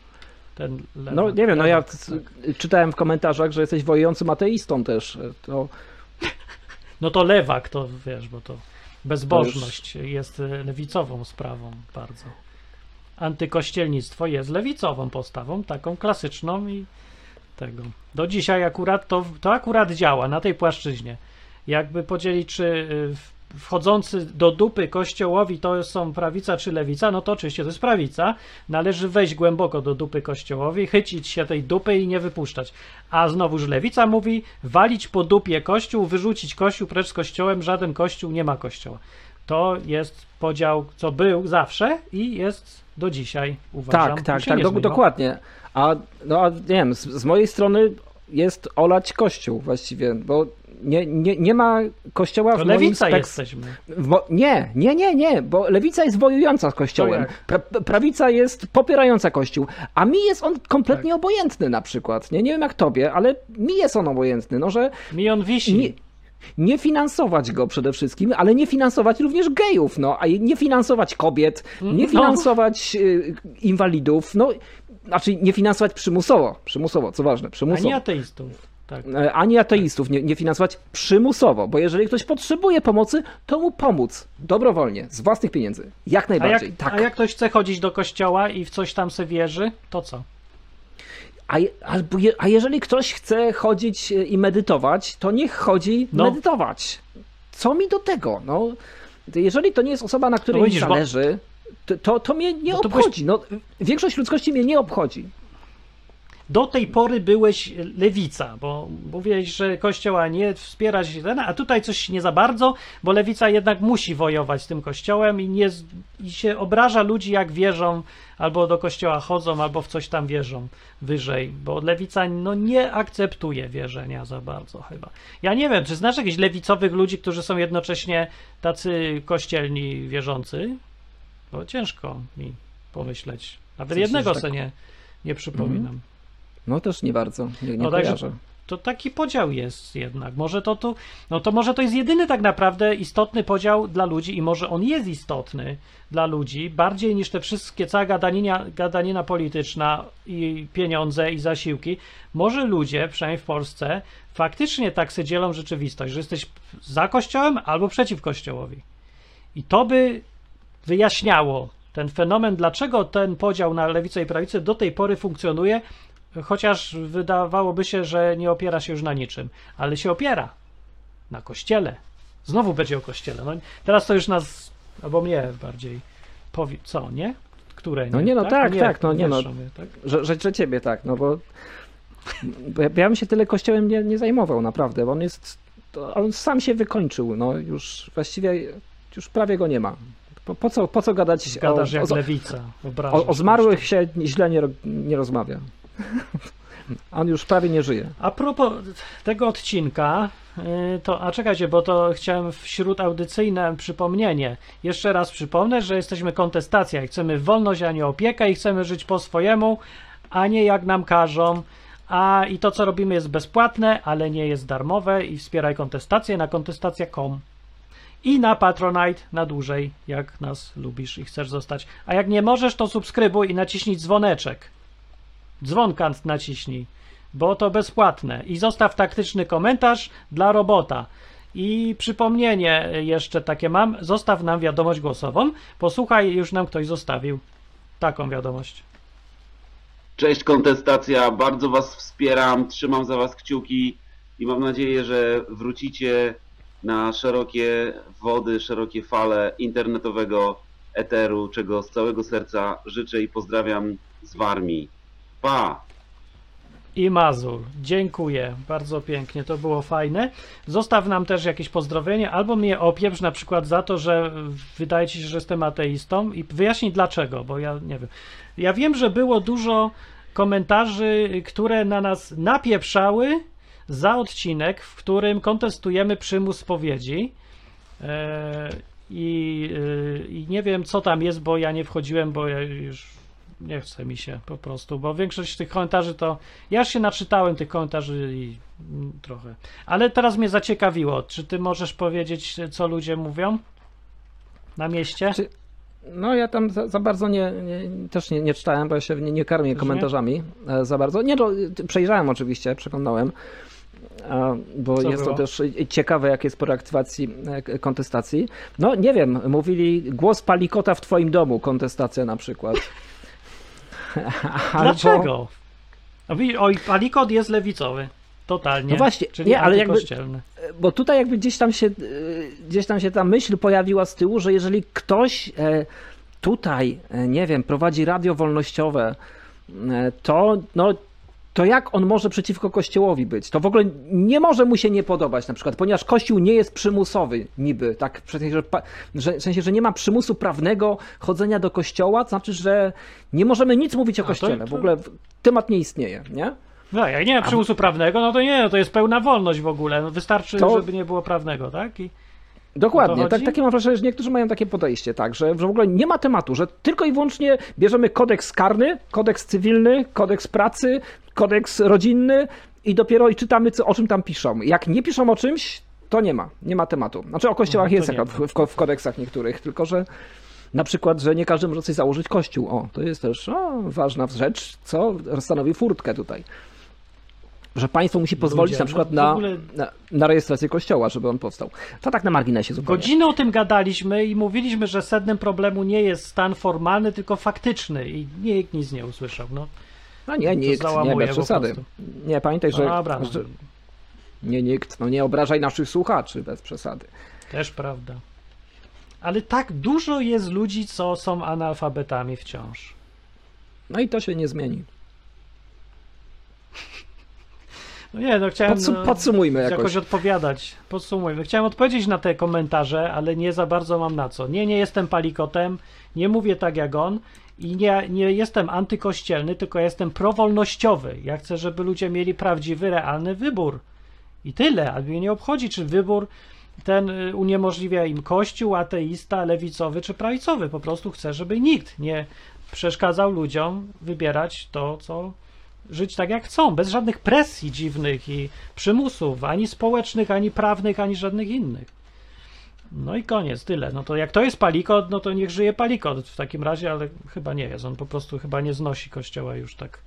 Ten lewak, No nie wiem, no ja lewak, tak. czytałem w komentarzach, że jesteś wojującym ateistą też. To No to lewak, to wiesz, bo to bezbożność jest e, lewicową sprawą bardzo. Antykościelnictwo jest lewicową postawą, taką klasyczną i tego. Do dzisiaj akurat to, to akurat działa na tej płaszczyźnie. Jakby podzielić, czy y, w- wchodzący do dupy kościołowi to są prawica czy lewica, no to oczywiście to jest prawica. Należy wejść głęboko do dupy kościołowi, chycić się tej dupy i nie wypuszczać. A znowuż lewica mówi walić po dupie kościół, wyrzucić kościół precz z kościołem, żaden kościół nie ma kościoła. to jest podział, co był zawsze i jest do dzisiaj, uważam. Tak, tak, tak, do, dokładnie. A, no, a nie wiem, z, z mojej strony jest olać kościół właściwie, bo nie, nie, nie ma kościoła To w moim lewica jesteśmy. Mo- nie, nie, nie, nie, bo lewica jest wojująca z kościołem. jak? Pra- prawica jest popierająca kościół, a mi jest on kompletnie Tak. obojętny na przykład. Nie, nie wiem jak tobie, ale mi jest on obojętny, no że Mi on wisi. nie, nie finansować go przede wszystkim, ale nie finansować również gejów, no, a nie finansować kobiet, nie No. finansować y, inwalidów, no, znaczy nie finansować przymusowo, przymusowo, co ważne, a przymusowo. nie ateistów. Tak. E, ani ateistów nie, nie finansować przymusowo, bo jeżeli ktoś potrzebuje pomocy, to mu pomóc dobrowolnie, z własnych pieniędzy. Jak A jak, najbardziej. tak. a jak ktoś chce chodzić do kościoła i w coś tam se wierzy, to co? A, je- albo je, a jeżeli ktoś chce chodzić e, i medytować, to niech chodzi No. medytować. Co mi do tego? No, jeżeli to nie jest osoba, na której No mi widzisz, zależy, to, to, to mnie nie No to obchodzi. No, większość ludzkości mnie nie obchodzi. Do tej pory byłeś lewica, bo mówiłeś, że kościoła nie wspierać, ten, a tutaj coś nie za bardzo, bo lewica jednak musi wojować z tym kościołem i, nie, i się obraża ludzi, jak wierzą, albo do kościoła chodzą, albo w coś tam wierzą wyżej, bo lewica no, nie akceptuje wierzenia za bardzo chyba. Ja nie wiem, czy znasz jakichś lewicowych ludzi, którzy są jednocześnie tacy kościelni wierzący? Bo ciężko mi pomyśleć. Nawet W sensie, jednego tak- se nie, nie przypominam. No też nie bardzo, nie, nie No także- kojarzę. to taki podział jest jednak. Może to tu, no to może to jest jedyny tak naprawdę istotny podział dla ludzi i może on jest istotny dla ludzi bardziej niż te wszystkie, cała gadanina, gadanina polityczna i pieniądze i zasiłki. Może ludzie, przynajmniej w Polsce, faktycznie tak se dzielą rzeczywistość, że jesteś za kościołem albo przeciw kościołowi. I to by wyjaśniało ten fenomen, dlaczego ten podział na lewicę i prawicę do tej pory funkcjonuje, chociaż wydawałoby się, że nie opiera się już na niczym, ale się opiera na kościele. Znowu będzie o kościele. No, teraz to już nas, albo mnie bardziej powie, co, nie? Które nie? No nie, no tak, tak, no nie, no. mnie, tak? Że, że, że ciebie tak, no bo, ja, ja bym się tyle kościołem nie, nie zajmował naprawdę, bo on jest, on sam się wykończył, no już właściwie, już prawie go nie ma. Po, po, co, po co gadać Gadasz o, jak o, lewica. o, o zmarłych się źle nie, nie rozmawia. On już prawie nie żyje. A propos tego odcinka, yy, to, a czekajcie, bo to chciałem wśród audycyjne przypomnienie. Jeszcze raz przypomnę, że jesteśmy kontestacja i chcemy wolność, a nie opiekę i chcemy żyć po swojemu, a nie jak nam każą. A i to, co robimy, jest bezpłatne, ale nie jest darmowe i wspieraj kontestację na kontestacja.com i na Patronite na dłużej, jak nas lubisz i chcesz zostać. A jak nie możesz, to subskrybuj i naciśnij dzwoneczek. Dzwonka naciśnij, bo to bezpłatne. I zostaw taktyczny komentarz dla robota. I przypomnienie jeszcze takie mam, zostaw nam wiadomość głosową. Posłuchaj, już nam ktoś zostawił taką wiadomość. Cześć kontestacja, bardzo Was wspieram, trzymam za Was kciuki i mam nadzieję, że wrócicie na szerokie wody, szerokie fale internetowego eteru, czego z całego serca życzę i pozdrawiam z Warmii. Pa! I Mazur, dziękuję bardzo pięknie, to było fajne. Zostaw nam też jakieś pozdrowienie, albo mnie opieprz na przykład za to, że wydaje ci się, że jestem ateistą i wyjaśnij dlaczego, bo ja nie wiem. Ja wiem, że było dużo komentarzy, które na nas napieprzały za odcinek, w którym kontestujemy przymus spowiedzi. E, I, e, I nie wiem, co tam jest, bo ja nie wchodziłem, bo ja już nie chce mi się po prostu, bo większość tych komentarzy to. Ja się naczytałem tych komentarzy i mm, trochę. Ale teraz mnie zaciekawiło. Czy ty możesz powiedzieć, co ludzie mówią na mieście? Czy- No ja tam za, za bardzo nie, nie, też nie, nie czytałem, bo ja się nie, nie karmię komentarzami e, za bardzo. Nie, no, przejrzałem oczywiście, przeglądałem, bo Co jest było? to też ciekawe, jak jest po reaktywacji e, kontestacji. No nie wiem, mówili głos palikota w twoim domu, kontestacja na przykład. Albo- Dlaczego? O, wi- Oj, palikot jest lewicowy. Totalnie. No właśnie, czyli nie, ale jakby-. Bo tutaj jakby gdzieś tam się, gdzieś tam się ta myśl pojawiła z tyłu, że jeżeli ktoś e, tutaj, e, nie wiem, prowadzi radio wolnościowe, e, to no, to jak on może przeciwko Kościołowi być? To w ogóle nie może mu się nie podobać na przykład, ponieważ Kościół nie jest przymusowy niby, tak, w sensie, że, że, w sensie, że nie ma przymusu prawnego chodzenia do Kościoła, to znaczy, że nie możemy nic mówić o to- Kościele, w to- ogóle temat nie istnieje, nie? No, jak nie ma przymusu prawnego, no to nie, no to jest pełna wolność w ogóle. No, wystarczy, To- żeby nie było prawnego, tak? I, Dokładnie, to tak, takie mam wrażenie, że niektórzy mają takie podejście, tak, że, że w ogóle nie ma tematu, że tylko i wyłącznie bierzemy kodeks karny, kodeks cywilny, kodeks pracy, kodeks rodzinny i dopiero i czytamy, co, o czym tam piszą. Jak nie piszą o czymś, to nie ma, nie ma tematu. Znaczy o kościołach Mhm, jest jak w, w, w kodeksach niektórych, tylko że na przykład, że nie każdy może sobie założyć kościół. O, to jest też o, ważna rzecz, co stanowi furtkę tutaj. Że państwo musi pozwolić Ludzie, na przykład no na, ogóle- na, na rejestrację kościoła, żeby on powstał. To tak na marginesie zupełnie. Godzinę o tym gadaliśmy i mówiliśmy, że sednem problemu nie jest stan formalny, tylko faktyczny i nikt nic nie usłyszał. No, No nie, nikt, nie, bez przesady. Nie, pamiętaj, że, dobra, no, że nie nikt, no nie obrażaj naszych słuchaczy bez przesady. też prawda. Ale tak dużo jest ludzi, co są analfabetami wciąż. No i to się nie zmieni. No nie, no chciałem Podsum- no, podsumujmy jakoś. jakoś. odpowiadać. Podsumujmy. Chciałem odpowiedzieć na te komentarze, ale nie za bardzo mam na co. Nie, nie jestem palikotem, nie mówię tak jak on i nie, nie jestem antykościelny, tylko jestem prowolnościowy. Ja chcę, żeby ludzie mieli prawdziwy, realny wybór. I tyle, a mnie nie obchodzi, czy wybór ten y, uniemożliwia im kościół, ateista, lewicowy czy prawicowy. Po prostu chcę, żeby nikt nie przeszkadzał ludziom wybierać to, co żyć tak jak chcą, bez żadnych presji dziwnych i przymusów, ani społecznych, ani prawnych, ani żadnych innych. No i koniec, tyle. No to jak to jest palikot, no to niech żyje palikot w takim razie, ale chyba nie jest. On po prostu chyba nie znosi kościoła już tak,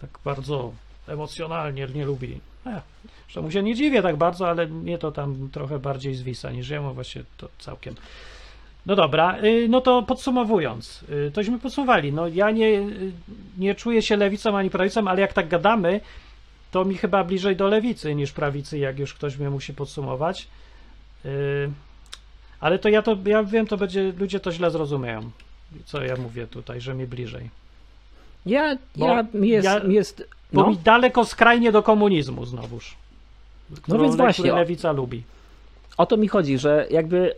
tak bardzo emocjonalnie, nie lubi. E, że mu się nie dziwię tak bardzo, ale mnie to tam trochę bardziej zwisa niż jemu właśnie to całkiem. No dobra, y, no to podsumowując, y, tośmy podsumowali. No ja nie, y, nie czuję się lewicą ani prawicą, ale jak tak gadamy, to mi chyba bliżej do lewicy niż prawicy, jak już ktoś mnie musi podsumować. Ale to ja to, ja wiem, to będzie, ludzie to źle zrozumieją, co ja mówię tutaj, że mi bliżej. Ja, Bo ja, jest, ja- jest Bo no, mi daleko skrajnie do komunizmu znowuż. Którą, więc właśnie, o- lewica lubi. o to mi chodzi, że jakby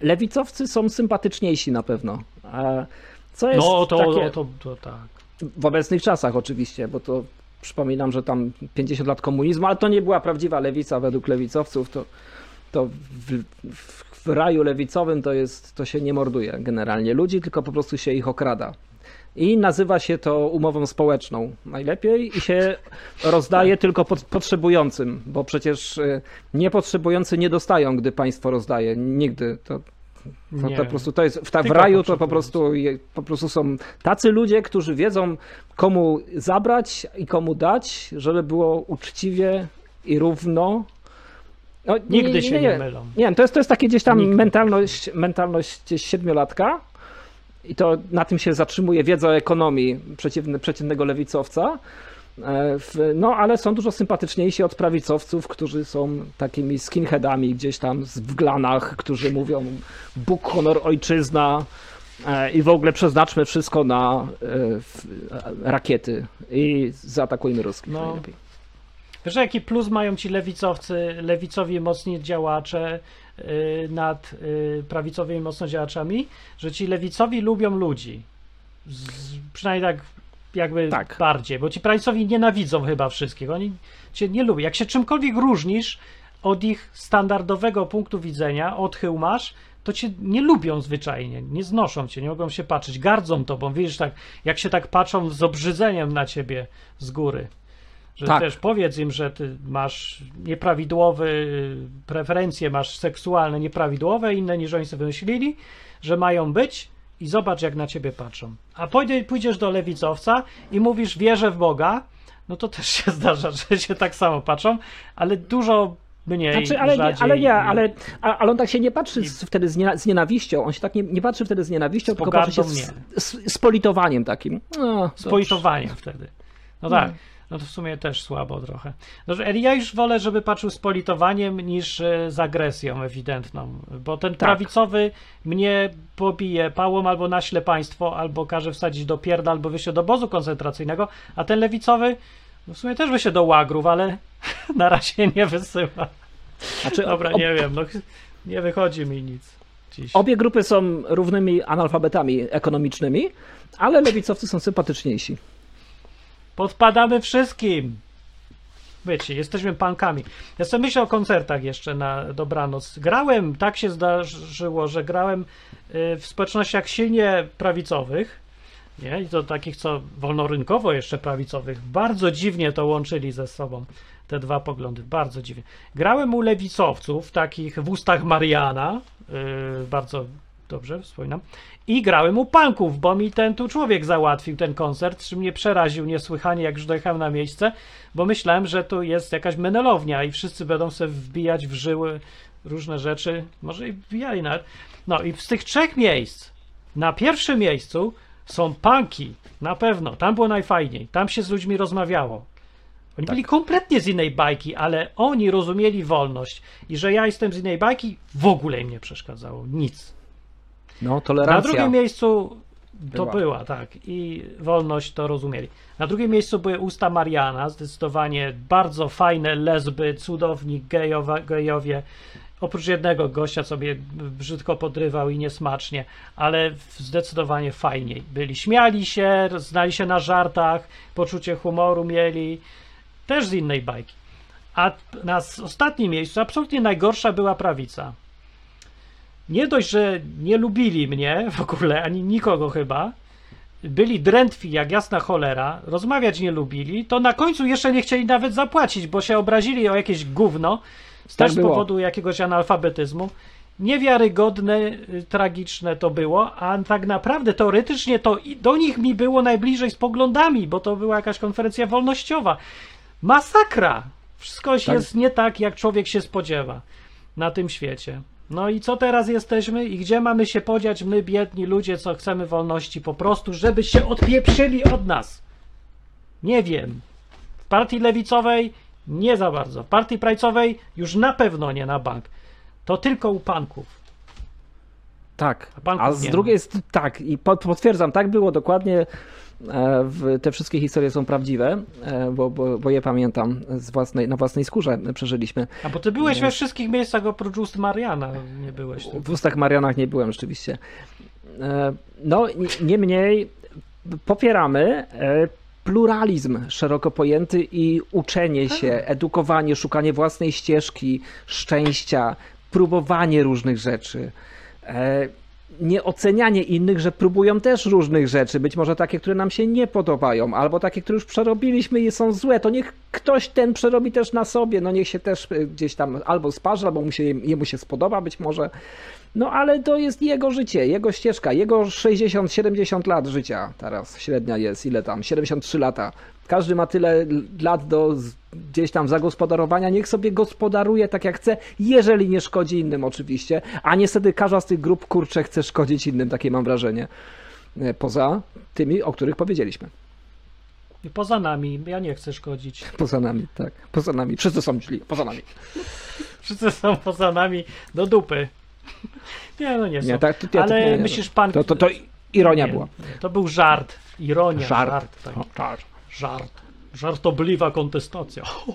lewicowcy są sympatyczniejsi na pewno. A co jest No to, takie, to, to tak. w obecnych czasach oczywiście, bo to przypominam, że tam 50 lat komunizmu, ale to nie była prawdziwa lewica według lewicowców, to, to w, w, raju lewicowym to, jest, to się nie morduje generalnie ludzi, tylko po prostu się ich okrada. I nazywa się to umową społeczną najlepiej i się rozdaje tylko pod, potrzebującym, bo przecież y, niepotrzebujący nie dostają, gdy państwo rozdaje. Nigdy. To, to, to po prostu to jest w, ta, w raju to po prostu, po prostu są tacy ludzie, którzy wiedzą komu zabrać i komu dać, żeby było uczciwie i równo. No, Nigdy się nie mylą. Nie to jest, to jest takie gdzieś tam Nigdy. mentalność, mentalność siedmiolatka i to na tym się zatrzymuje wiedza o ekonomii przeciwny, przeciwnego lewicowca. E, No, ale są dużo sympatyczniejsi od prawicowców, którzy są takimi skinheadami gdzieś tam z- w glanach, którzy mówią Bóg, honor, ojczyzna e, i w ogóle przeznaczmy wszystko na e, rakiety i zaatakujmy ruskich No. najlepiej. Wiesz, jaki plus mają ci lewicowcy, lewicowi mocni działacze y, nad y, prawicowymi mocno działaczami? Że ci lewicowi lubią ludzi. Z, przynajmniej tak jakby Tak. bardziej, bo ci prawicowi nienawidzą chyba wszystkich. Oni cię nie lubią. Jak się czymkolwiek różnisz od ich standardowego punktu widzenia, odchył masz, to cię nie lubią zwyczajnie, nie znoszą cię, nie mogą się patrzeć, gardzą tobą. Widzisz, tak, jak się tak patrzą z obrzydzeniem na ciebie z góry. Że Tak. też powiedz im, że ty masz nieprawidłowe y, preferencje, masz seksualne nieprawidłowe, inne niż oni sobie wymyślili, że mają być i zobacz, jak na ciebie patrzą. A pójdzie, pójdziesz do lewicowca i mówisz, wierzę w Boga, no to też się zdarza, że się tak samo patrzą, ale dużo mniej, Znaczy, ale, nie, rzadziej ale nie, ale, ale on tak się nie patrzy z, wtedy z, niena, z nienawiścią, on się tak nie, nie patrzy wtedy z nienawiścią, Z tylko patrzy się z, z, z politowaniem takim. No, z politowaniem wtedy. No tak. No to w sumie też słabo trochę. Ale ja już wolę, żeby patrzył z politowaniem niż e, z agresją ewidentną, bo ten prawicowy mnie pobije pałą albo naśle państwo, albo każe wsadzić do pierda, albo wyjść do obozu koncentracyjnego, a ten lewicowy No w sumie też by się do łagrów, ale na razie nie wysyła. Znaczy, Dobra, ob- nie wiem, no nie wychodzi mi nic dziś. Obie grupy są równymi analfabetami ekonomicznymi, ale lewicowcy są sympatyczniejsi. Podpadamy wszystkim. Wiecie, jesteśmy pankami. Ja sobie myślę o koncertach jeszcze na dobranoc. Grałem, tak się zdarzyło, że grałem y, w społecznościach silnie prawicowych, nie? I to takich, co wolnorynkowo jeszcze prawicowych. Bardzo dziwnie to łączyli ze sobą, te dwa poglądy. Bardzo dziwnie. Grałem u lewicowców, takich w ustach Mariana, y, bardzo dobrze wspominam. I grałem u punków, bo mi ten tu człowiek załatwił ten koncert, czym mnie przeraził niesłychanie, jak już dojechałem na miejsce, bo myślałem, że tu jest jakaś menelownia i wszyscy będą sobie wbijać w żyły różne rzeczy. Może i wbijali nawet. No i z tych trzech miejsc, na pierwszym miejscu są punki, na pewno. Tam było najfajniej. Tam się z ludźmi rozmawiało. Oni byli kompletnie z innej bajki, ale oni rozumieli wolność. I że ja jestem z innej bajki, w ogóle im nie przeszkadzało. Nic. No, Na tolerancja. drugim miejscu to Była. była. tak. I wolność to rozumieli. Na drugim miejscu były usta Mariana, zdecydowanie bardzo fajne lesby, cudowni gejowa, gejowie. Oprócz jednego gościa, co mnie brzydko podrywał i niesmacznie, ale zdecydowanie fajniej. Byli, śmiali się, znali się na żartach, poczucie humoru mieli, też z innej bajki. A na ostatnim miejscu absolutnie najgorsza była prawica nie dość, że nie lubili mnie w ogóle, ani nikogo chyba, byli drętwi jak jasna cholera, rozmawiać nie lubili, to na końcu jeszcze nie chcieli nawet zapłacić, bo się obrazili o jakieś gówno, z Tak też powodu jakiegoś analfabetyzmu. Niewiarygodne, y, tragiczne to było, a tak naprawdę teoretycznie to do nich mi było najbliżej z poglądami, bo to była jakaś konferencja wolnościowa. Masakra! Wszystko Tak. jest nie tak, jak człowiek się spodziewa na tym świecie. No i co teraz jesteśmy i gdzie mamy się podziać my, biedni ludzie, co chcemy wolności po prostu, żeby się odpieprzyli od nas? Nie wiem. W partii lewicowej nie za bardzo. W partii prawicowej już na pewno nie na bank. To tylko u panków. Tak, A a z drugiej strony, tak, i pot- potwierdzam, tak było dokładnie. E, te wszystkie historie są prawdziwe, e, bo, bo, bo je pamiętam z własnej, na własnej skórze przeżyliśmy. A bo ty byłeś we wszystkich miejscach oprócz ust Mariana. Nie byłeś. tu. W ustach Marianach nie byłem rzeczywiście. E, No, niemniej popieramy e, pluralizm szeroko pojęty i uczenie się, edukowanie, szukanie własnej ścieżki, szczęścia, próbowanie różnych rzeczy. E, Nie ocenianie innych, że próbują też różnych rzeczy, być może takie, które nam się nie podobają, albo takie, które już przerobiliśmy i są złe, to niech ktoś ten przerobi też na sobie, no niech się też e, gdzieś tam albo sparzy, albo mu się, jemu się spodoba być może. No ale to jest jego życie, jego ścieżka, jego 60-70 lat życia teraz średnia jest, ile tam, 73 lata. Każdy ma tyle lat do gdzieś tam zagospodarowania, niech sobie gospodaruje tak jak chce, jeżeli nie szkodzi innym oczywiście, a niestety każda z tych grup kurcze chce szkodzić innym, takie mam wrażenie. E, Poza tymi, o których powiedzieliśmy. I poza nami. Ja nie chcę szkodzić. Poza nami, tak. Poza nami. Wszyscy są źli. Poza nami. Wszyscy są poza nami do dupy. Nie, no nie są. Nie, tak, ja- Ale nie, nie, myślisz, pan... To, to, to ironia była. To był żart. Ironia, żart. Żart. tak. O, żart. Żart. Żartobliwa kontestacja. Ho,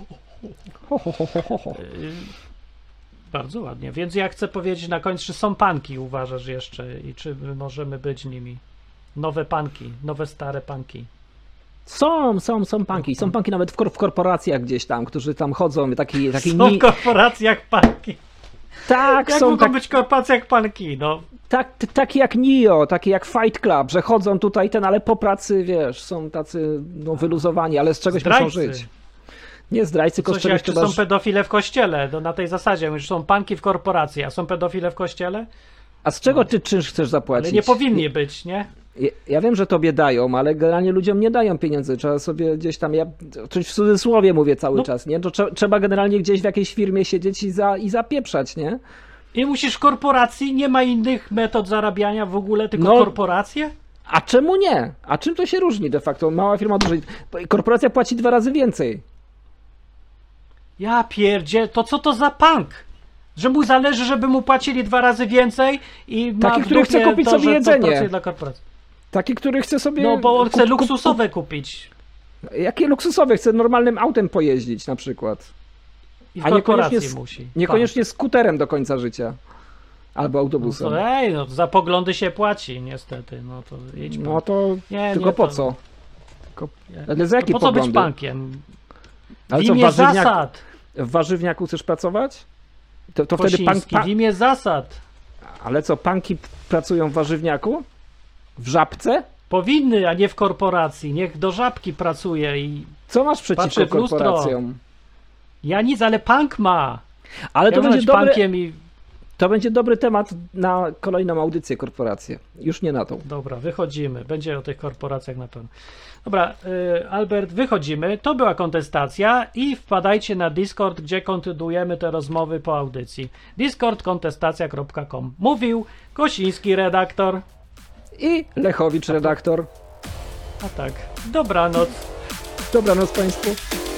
ho, ho, ho, ho, ho. Y, Bardzo ładnie. Więc ja chcę powiedzieć na końcu, czy są panki, uważasz jeszcze i czy my możemy być nimi? Nowe panki, nowe stare panki. Są, są, są panki. Są panki nawet w, kor- w korporacjach gdzieś tam, którzy tam chodzą. Taki, taki Są w korporacjach panki. Tak, Jak są mogą tak, być korporacjach panki? No, tak, t- taki jak NIO, taki jak Fight Club, że chodzą tutaj ten, ale po pracy, wiesz, są tacy no, wyluzowani, ale z czegoś muszą Zdrajcy. żyć. Nie zdrajcy, tylko z czegoś jak czy są pedofile w kościele, to na tej zasadzie, mówisz, są panki w korporacji, a są pedofile w kościele? A z czego ty czynsz chcesz zapłacić? Ale nie powinni być, nie? Ja, wiem, że tobie dają, ale generalnie ludziom nie dają pieniędzy. Trzeba sobie gdzieś tam, ja coś w cudzysłowie mówię cały No. czas, nie? To trze- trzeba generalnie gdzieś w jakiejś firmie siedzieć i, za, i zapieprzać, nie? I musisz korporacji, nie ma innych metod zarabiania w ogóle, tylko No. korporacje? A czemu nie? A czym to się różni de facto? Mała firma, dużej. Korporacja płaci dwa razy więcej. Ja pierdzie, to co to za punk? Że mu zależy, żeby mu płacili dwa razy więcej i ma Taki, który chce kupić to, sobie jedzenie. dla korporacji. Taki, który chce sobie. No bo on chce luksusowe kupić. Jakie luksusowe? Chcę normalnym autem pojeździć na przykład. I w A niekoniecznie, musi. niekoniecznie skuterem do końca życia. Albo Tak. autobusem. No to, ej, no, za poglądy się płaci, niestety. No to jedź pan. No to nie, tylko nie, po to- co? Tylko, Nie. ale za jakie po co być poglądy? pankiem? Ale w co, w imię zasad. w warzywniaku chcesz pracować? To, to wtedy Kosiński, pan, w imię zasad. Ale co, panki pracują w warzywniaku? W żabce? Powinny, a nie w korporacji. Niech do żabki pracuje i Co masz Patrzę przeciwko w lustro. korporacjom? Ja nic, ale punk ma. Ale ja to będzie, punkiem i... to będzie dobry temat na kolejną audycję korporację. Już nie na tą. Dobra, wychodzimy. Będzie o tych korporacjach na pewno. Dobra, y, Albert, wychodzimy. To była kontestacja i wpadajcie na Discord, gdzie kontynuujemy te rozmowy po audycji. discordkontestacja.com Mówił Kosiński redaktor. I Lechowicz, redaktor. A tak, dobranoc. Dobranoc Państwu.